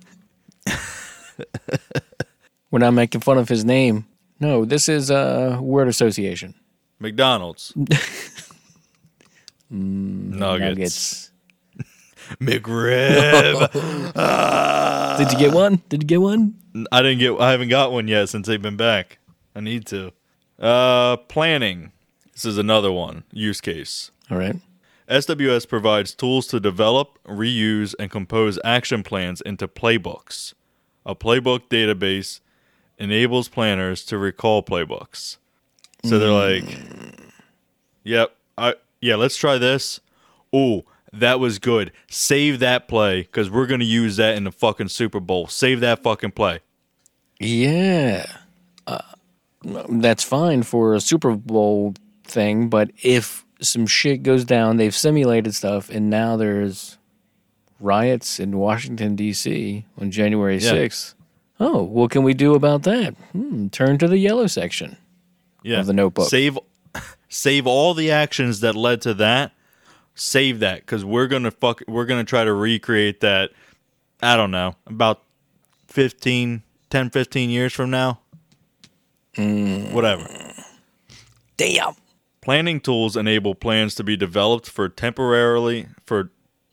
We're not making fun of his name. No, this is a word association. McDonald's. Nuggets. McRib. Did you get one? Did you get one? I didn't get. I haven't got one yet since they've been back. I need to. Uh, planning. This is another one use case. All right. SWS provides tools to develop, reuse, and compose action plans into playbooks. A playbook database enables planners to recall playbooks. So they're like, "Yep, I yeah, let's try this. Oh, That was good. Save that play because we're going to use that in the fucking Super Bowl. Save that fucking play. Yeah. Uh, that's fine for a Super Bowl thing, but if some shit goes down, they've simulated stuff, and now there's riots in Washington, D.C. on January Yeah. 6th. Oh, what can we do about that? Hmm, turn to the yellow section. Yeah. Of the notebook. Save save all the actions that led to that. Save that because we're gonna fuck. We're gonna try to recreate that. I don't know about 15, 10, 15 years from now. Mm. Whatever. Damn. Planning tools enable plans to be developed for temporarily for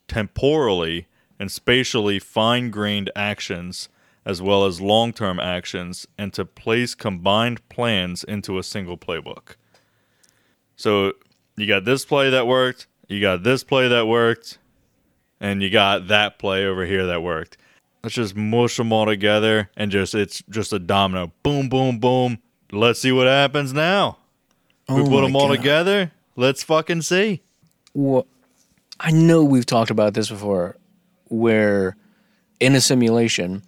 temporally and spatially fine-grained actions as well as long-term actions and to place combined plans into a single playbook. So you got this play that worked, you got this play that worked, and you got that play over here that worked. Let's just mush them all together and just it's just a domino. Boom, boom, boom. Let's see what happens now. We Oh put them all God. together. Let's fucking see. Well, I know we've talked about this before, where in a simulation,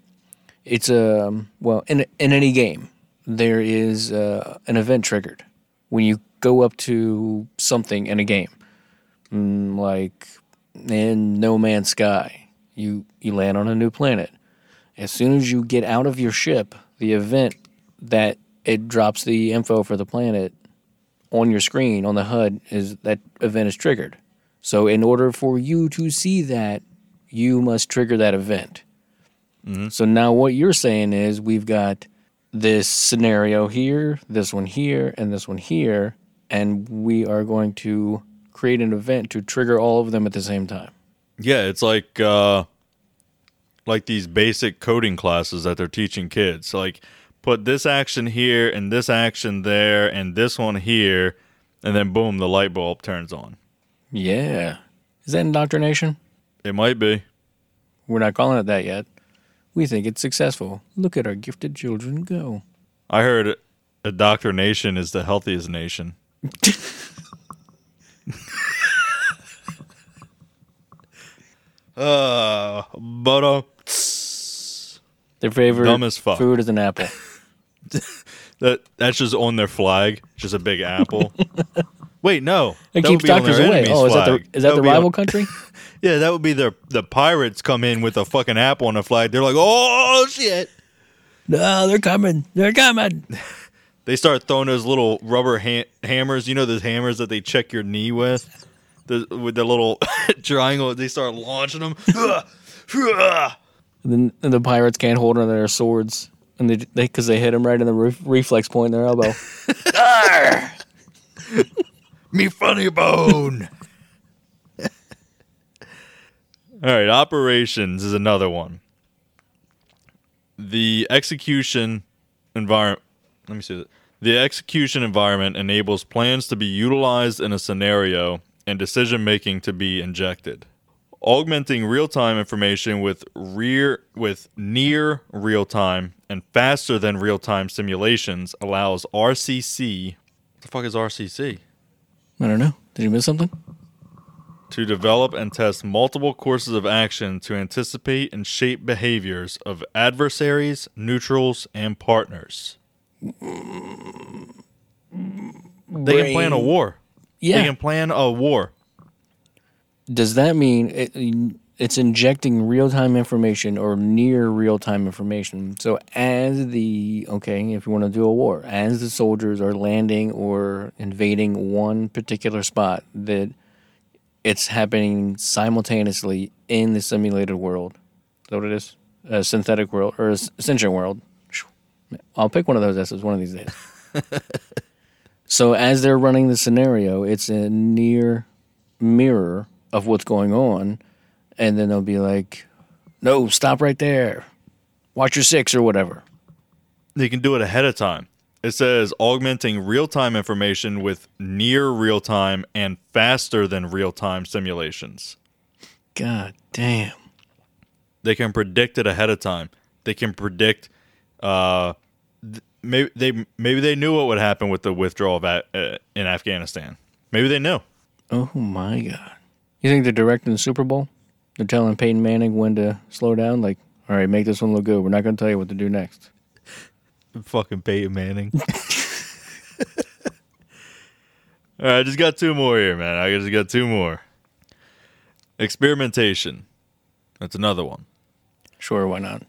it's a well in in any game there is uh, an event triggered when you go up to something in a game, mm, like in No Man's Sky. You you land on a new planet. As soon as you get out of your ship, the event that it drops the info for the planet on your screen on the HUD is that event is triggered. So in order for you to see that, you must trigger that event. So now what you're saying is we've got this scenario here, this one here, and this one here, and we are going to create an event to trigger all of them at the same time. Yeah, it's like uh like these basic coding classes that they're teaching kids. Like put this action here and this action there and this one here and then boom, the light bulb turns on. Yeah. Is that indoctrination? It might be. We're not calling it that yet. We think it's successful. Look at our gifted children go. I heard indoctrination is the healthiest nation. uh, but uh, Their favorite Dumb as fuck. food is an apple. that that's just on their flag, just a big apple. Wait, no, It that keeps doctors their away. Oh, is that the is that, the rival on- country? Yeah, that would be the the pirates come in with a fucking apple on the flag. They're like, oh shit. no, they're coming. They're coming. They start throwing those little rubber ha- hammers. You know those hammers that they check your knee with, the, with the little triangle. They start launching them. And then and the pirates can't hold on to their swords, and they they because they hit them right in the ref- reflex point in their elbow. Me funny bone. All right, operations is another one. The execution environment. Let me see that. The execution environment enables plans to be utilized in a scenario and decision making to be injected. Augmenting real-time information with rear with near real-time and faster than real-time simulations allows RCC. What the fuck is RCC? I don't know. Did you miss something? to develop and test multiple courses of action to anticipate and shape behaviors of adversaries, neutrals, and partners. They can plan a war. They can plan a war. Does that mean it, it's injecting real time information or near real time information? So as the okay, if you want to do a war, as the soldiers are landing or invading one particular spot, that it's happening simultaneously in the simulated world. Is that what it is? A synthetic world or a sentient world? I'll pick one of those S's one of these days. so as they're running the scenario, it's a near mirror of what's going on, and then they'll be like, "No, stop right there. Watch your six or whatever." They can do it ahead of time. It says augmenting real time information with near real time and faster than real time simulations. God damn. They can predict it ahead of time. They can predict. Uh, th- maybe they maybe they knew what would happen with the withdrawal of a- uh, in Afghanistan. Maybe they knew. Oh my god. You think they're directing the Super Bowl? They're telling Peyton Manning when to slow down. Like, all right, make this one look good. We're not going to tell you what to do next. Fucking Peyton Manning. All right, I just got two more here, man. I just got two more. Experimentation. That's another one. Sure, why not?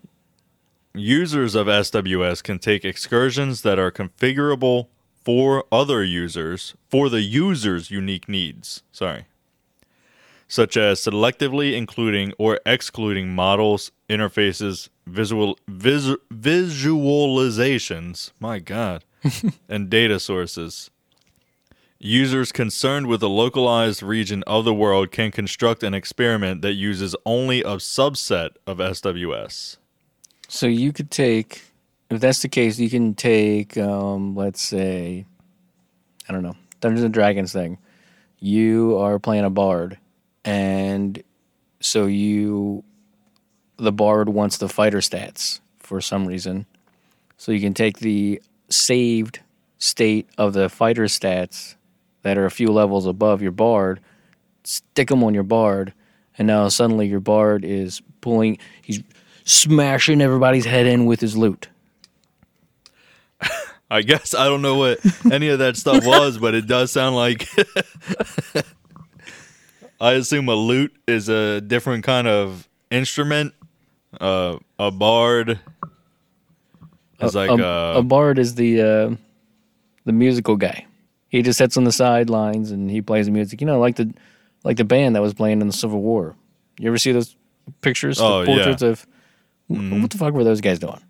Users of SWS can take excursions that are configurable for other users for the user's unique needs. Sorry. Such as selectively including or excluding models, interfaces, visual vis, visualizations, my god, and data sources. Users concerned with a localized region of the world can construct an experiment that uses only a subset of SWS. So you could take, if that's the case, you can take, um, let's say, I don't know, Dungeons and Dragons thing. You are playing a bard, and so you, the bard wants the fighter stats for some reason. So you can take the saved state of the fighter stats that are a few levels above your bard, stick them on your bard, and now suddenly your bard is pulling, he's smashing everybody's head in with his loot. I guess I don't know what any of that stuff was, but it does sound like I assume a lute is a different kind of instrument. Uh, a bard is like a, uh, a bard is the uh, the musical guy. He just sits on the sidelines and he plays the music. You know, like the like the band that was playing in the Civil War. You ever see those pictures, the Oh, yeah. Mm-hmm. what the fuck were those guys doing?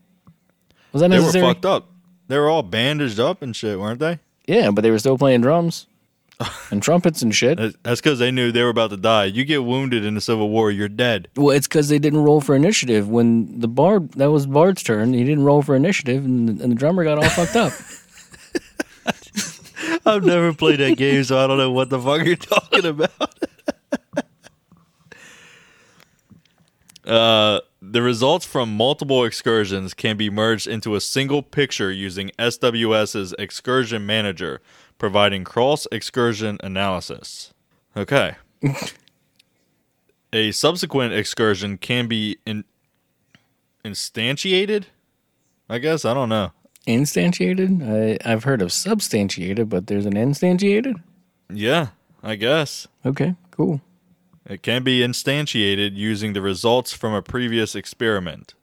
Was that they were fucked up. They were all bandaged up and shit, weren't they? Yeah, but they were still playing drums and trumpets and shit. That's because they knew they were about to die. You get wounded in the Civil War, you're dead. Well, it's because they didn't roll for initiative when the bard that was Bard's turn. He didn't roll for initiative, and, and the drummer got all fucked up. I've never played that game, so I don't know what the fuck you're talking about. uh, the results from multiple excursions can be merged into a single picture using SWS's Excursion Manager, providing cross excursion analysis. Okay. a subsequent excursion can be in- instantiated. I guess I don't know. Instantiated? I, I've heard of substantiated, but there's an instantiated. Yeah, I guess. Okay, cool. It can be instantiated using the results from a previous experiment.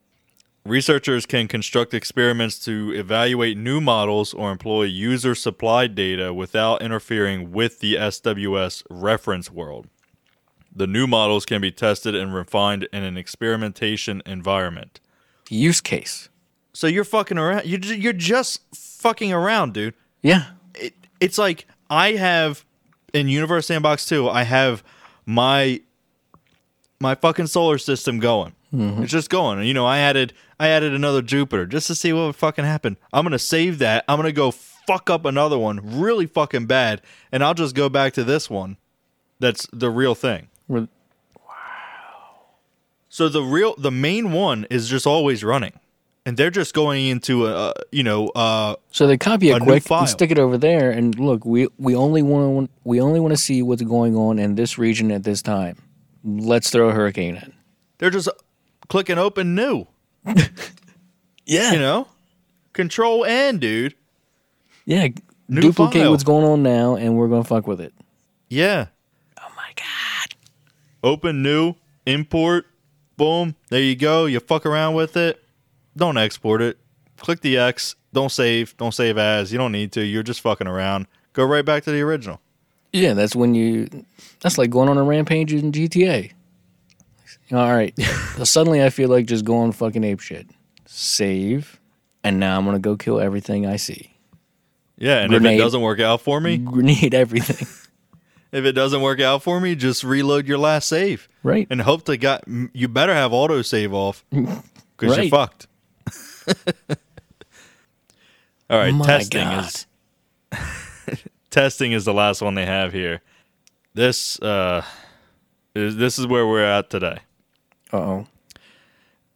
Researchers can construct experiments to evaluate new models or employ user supplied data without interfering with the SWS reference world. The new models can be tested and refined in an experimentation environment. Use case. So you're fucking around. You're, you're just fucking around, dude. Yeah. it, it's like I have in Universe Sandbox 2, I have my my fucking solar system going. Mm-hmm. It's just going. You know, I added I added another Jupiter just to see what would fucking happen. I'm gonna save that. I'm gonna go fuck up another one really fucking bad, and I'll just go back to this one. That's the real thing. We're- So the real the main one is just always running. And they're just going into a, you know, uh So they copy A it quick and stick it over there. And look, we we only want we only want to see what's going on in this region at this time. Let's throw a hurricane in. they're just clicking open new. Yeah. you know control n dude Yeah. New duplicate file. what's going on now, and we're gonna fuck with it. yeah Oh my god. open new import boom there you go you fuck around with it don't export it click the x don't save don't save as you don't need to you're just fucking around go right back to the original Yeah, that's when you. That's like going on a rampage in GTA. All right. suddenly I feel like just going fucking ape shit. Save, and now I'm gonna go kill everything I see. yeah and if it doesn't work out for me Grenade everything. if it doesn't work out for me just reload your last save Right. and hope to got you better have auto save off because you're fucked all right My testing God. is testing is the last one they have here this uh is, this is where we're at today Uh oh.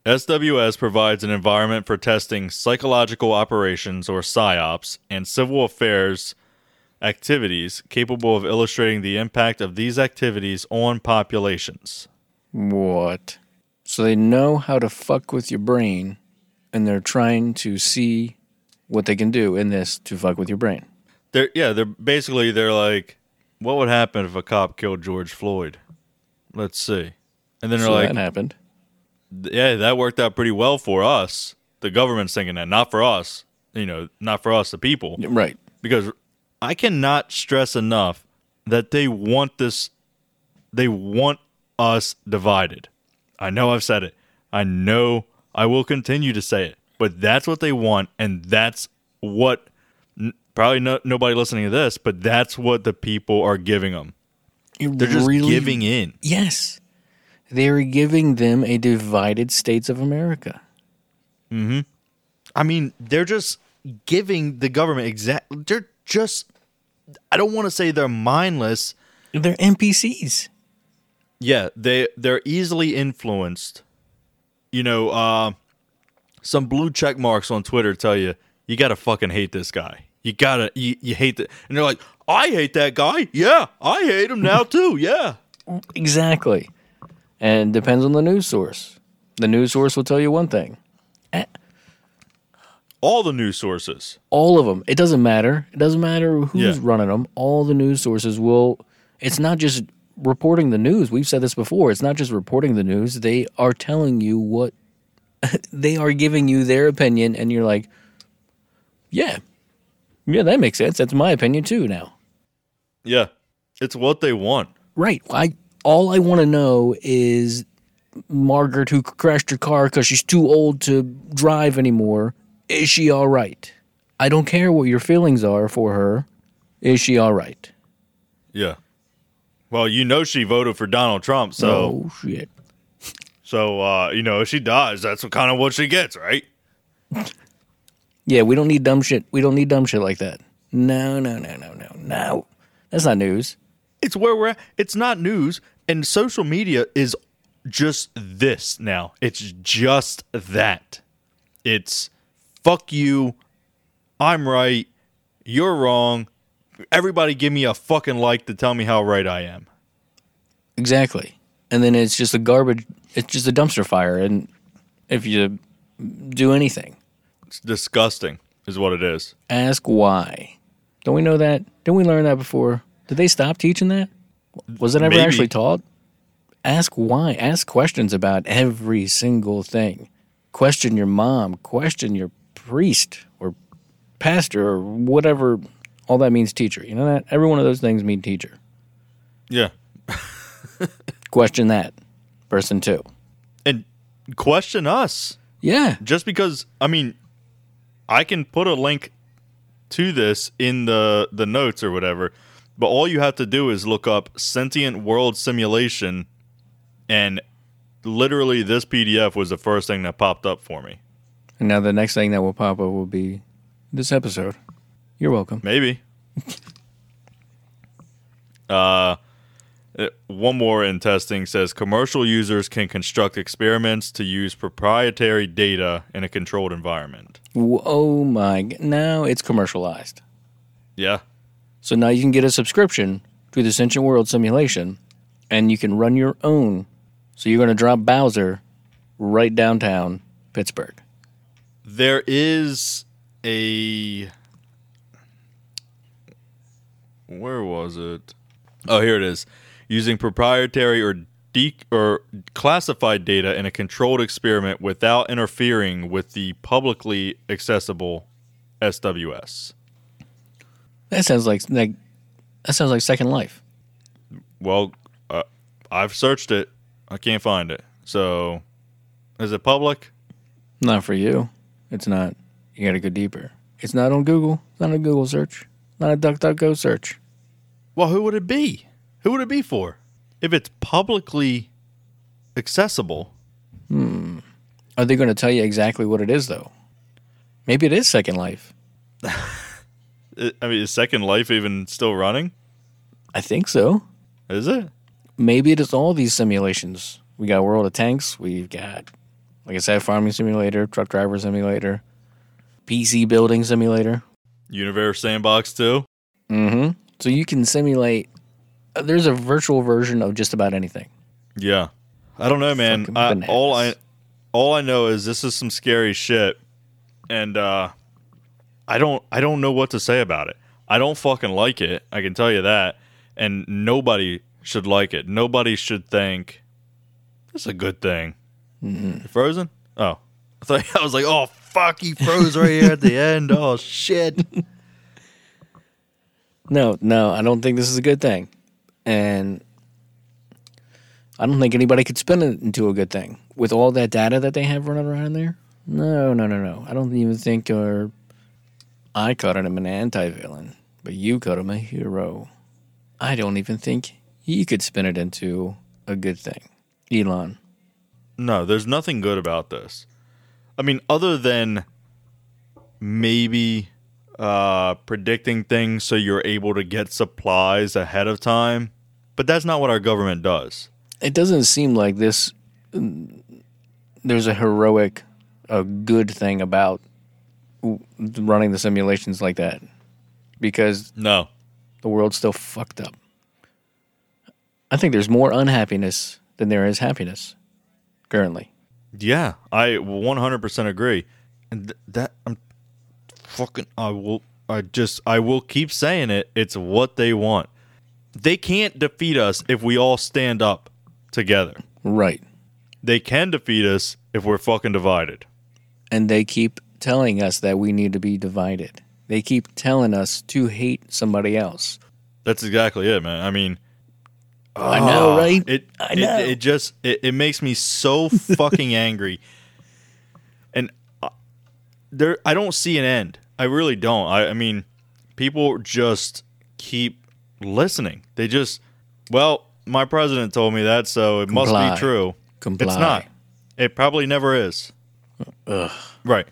SWS provides an environment for testing psychological operations or PSYOPs and civil affairs activities capable of illustrating the impact of these activities on populations. What? So they know how to fuck with your brain, and they're trying to see what they can do in this to fuck with your brain. They're yeah, they're basically they're like, what would happen if a cop killed George Floyd? Let's see. And then they're So like, that happened. yeah, that worked out pretty well for us. The government's thinking that, not for us. You know, not for us, the people. Right. Because I cannot stress enough that they want this. They want us divided. I know I've said it. I know I will continue to say it. But that's what they want, and that's what n- probably no, nobody listening to this, but that's what the people are giving them. They're just Really- giving in. Yes. They're giving them a divided states of America. Hmm. I mean, they're just giving the government exact. They're just. I don't want to say they're mindless. They're NPCs. Yeah, they they're easily influenced. You know, uh, some blue check marks on Twitter tell you you gotta fucking hate this guy. You gotta you, you hate that, and they're like, I hate that guy. Yeah, I hate him now too. Yeah, Exactly. And depends on the news source. The news source will tell you one thing. all the news sources. All of them. It doesn't matter. It doesn't matter who's Yeah. running them. All the news sources will. It's not just reporting the news. We've said this before. It's not just reporting the news. They are telling you what. they are giving you their opinion, and you're like, yeah, yeah, that makes sense. That's my opinion too. Now, Yeah, it's what they want. right? I all I want to know is Margaret, who crashed her car because she's too old to drive anymore. Is she all right? I don't care what your feelings are for her. Is she all right? Yeah. Well, you know she voted for Donald Trump, so oh shit. so uh, you know if she dies, that's kind of what she gets, right? Yeah, we don't need dumb shit. We don't need dumb shit like that. No, no, no, no, no, no. That's not news. It's where we're at. It's not news, and social media is just this now. It's just that. It's fuck you. I'm right. You're wrong. Everybody give me a fucking like to tell me how right I am. Exactly. And then it's just a garbage. It's just a dumpster fire. And if you do anything, It's disgusting, is what it is. ask why. Don't we know that? Didn't we learn that before? Did they stop teaching that? Was it ever Maybe. actually taught? Ask why. Ask questions about every single thing. Question your mom. Question your priest or pastor or whatever. All that means teacher. You know that? Every one of those things mean teacher. Yeah. Question that. Person two. And question us. Yeah. just because I mean, I can put a link to this in the the notes or whatever, but all you have to do is look up sentient world simulation, and literally this PDF was the first thing that popped up for me. And now the next thing that will pop up will be this episode. You're welcome. Maybe. uh, uh, one more in testing says commercial users can construct experiments to use proprietary data in a controlled environment. Oh my! Now it's commercialized. Yeah. So now you can get a subscription to the Sentient World simulation, and you can run your own. So you're going to drop Bowser right downtown Pittsburgh. There is a. Where was it? Oh, here it is. Using proprietary or de- or classified data in a controlled experiment without interfering with the publicly accessible SWS. That sounds like like that sounds like Second Life. Well, uh, I've searched it. I can't find it. So, is it public? Not for you. It's not. You got to go deeper. It's not on Google. It's not a Google search. Not a DuckDuckGo search. Well, who would it be? Who would it be for? If it's publicly accessible, hmm. Are they going to tell you exactly what it is though? Maybe it is Second Life. I mean, is Second Life even still running? I think so. Is it? maybe it is all these simulations. We got World of Tanks. We've got, like I said, Farming Simulator, Truck Driver Simulator, PC Building Simulator. Universe Sandbox too? Mm-hmm. So you can simulate. uh, There's a virtual version of just about anything. Yeah. I don't know, man. I, all I all I know is this is some scary shit, and uh, I don't I don't know what to say about it. I don't fucking like it. I can tell you that, and nobody should like it. Nobody should think this is a good thing. You frozen? Oh, I thought I was like, oh fuck, he froze right here at the end. Oh shit. No, no, I don't think this is a good thing, and I don't think anybody could spin it into a good thing with all that data that they have running around there. No, no, no, no. I don't even think or I called him an anti-villain, but you called him a hero. I don't even think he could spin it into a good thing. Elon. No, there's nothing good about this. I mean, other than maybe uh, predicting things so you're able to get supplies ahead of time, but that's not what our government does. It doesn't seem like this. There's a heroic, a good thing about running the simulations like that, because No. the world's still fucked up. I think there's more unhappiness than there is happiness currently. Yeah, I 100% agree. And th- that I'm fucking I will I just I will keep saying it. It's what they want. They can't defeat us if we all stand up together. Right. They can defeat us if we're fucking divided. And they keep telling us that we need to be divided. They keep telling us to hate somebody else. That's exactly it, man. I mean, I know, ah, right? It I it, know. it just it, it makes me so fucking angry. And uh, there I don't see an end. I really don't. I, I mean, people just keep listening. They just well, my president told me that, so it must be true. Comply. It's not. It probably never is. Ugh. Right.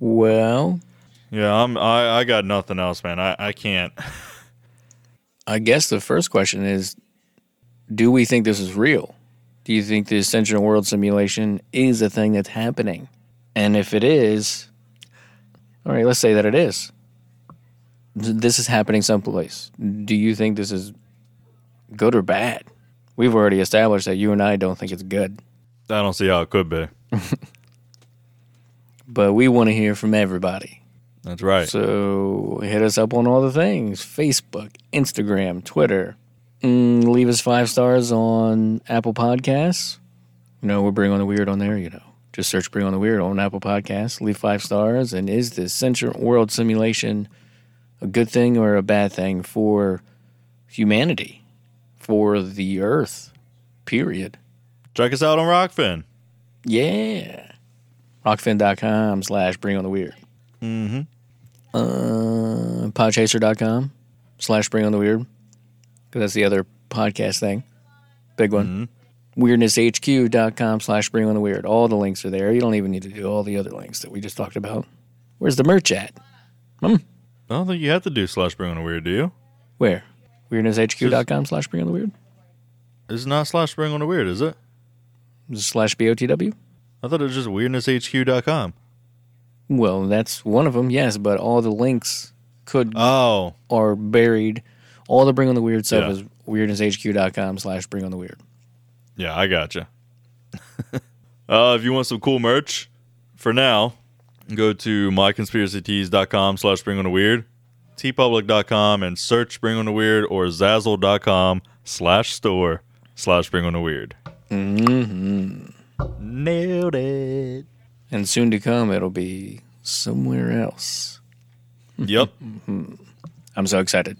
Well, Yeah, I'm I, I got nothing else, man. I, I can't. I guess the first question is do we think this is real? Do you think the Sentient World Simulation is a thing that's happening? And if it is, all right, let's say that it is. This is happening someplace. Do you think this is good or bad? We've already established that you and I don't think it's good, I don't see how it could be. but we want to hear from everybody. That's right. So hit us up on all the things Facebook, Instagram, Twitter. Mm, leave us five stars on Apple Podcasts. You know, we're Bring on the Weird on there, you know. Just search Bring on the Weird on Apple Podcasts. Leave five stars. And is this Sentient World Simulation a good thing or a bad thing for humanity, for the Earth, period? Check us out on Rokfin. Yeah. Rokfin.com slash bring on the weird. Mm-hmm. Uh, podchaser.com slash bring on the weird. Because that's the other podcast thing. Big one. Weirdnesshq.com slash bring on the weird. All the links are there. You don't even need to do all the other links that we just talked about. Where's the merch at? Hmm? I don't think you have to do slash bring on the weird, do you? Where? Weirdnesshq.com slash bring on the weird. It's not slash bring on the weird, is it? Slash BOTW. I thought it was just weirdnesshq.com. Well, that's one of them, yes, but all the links could Oh, are buried. All the Bring on the Weird stuff Yeah. is weirdnesshq.com slash Bring on the Weird. Yeah, I gotcha. uh, if you want some cool merch, for now, go to myconspiracytees.com slash bring on the weird, teepublic.com, and search bring on the weird, or zazzle.com slash store slash bring on the weird. Mm-hmm. Nailed it. And soon to come, it'll be somewhere else. Yep. I'm so excited.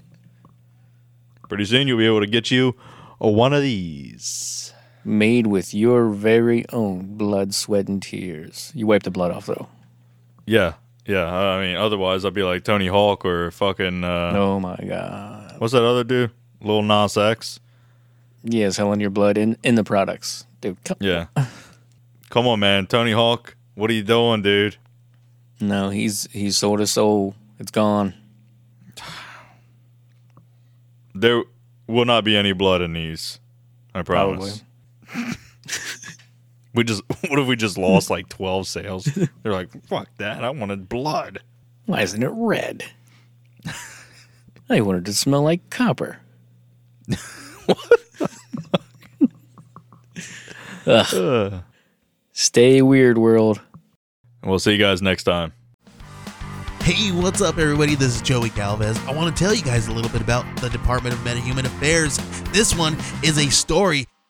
Pretty soon you'll be able to get you a one of these. Made with your very own blood, sweat, and tears. You wipe the blood off, though. Yeah, yeah. I mean, otherwise I'd be like Tony Hawk or fucking. Uh, oh my God. What's that other dude? Lil Nas X. Yeah, selling your blood in, in the products. Dude, come. Yeah. Come on, man. Tony Hawk. What are you doing, dude? No, he's he's sold his soul. It's gone. There will not be any blood in these. I promise. We just. What if we just lost like twelve sales? They're like, fuck that. I wanted blood. Why isn't it red? I wanted to smell like copper. Ugh. Stay weird, world. And we'll see you guys next time. Hey, what's up, everybody? This is Joey Galvez. I want to tell you guys a little bit about the Department of Metahuman Affairs. This one is a story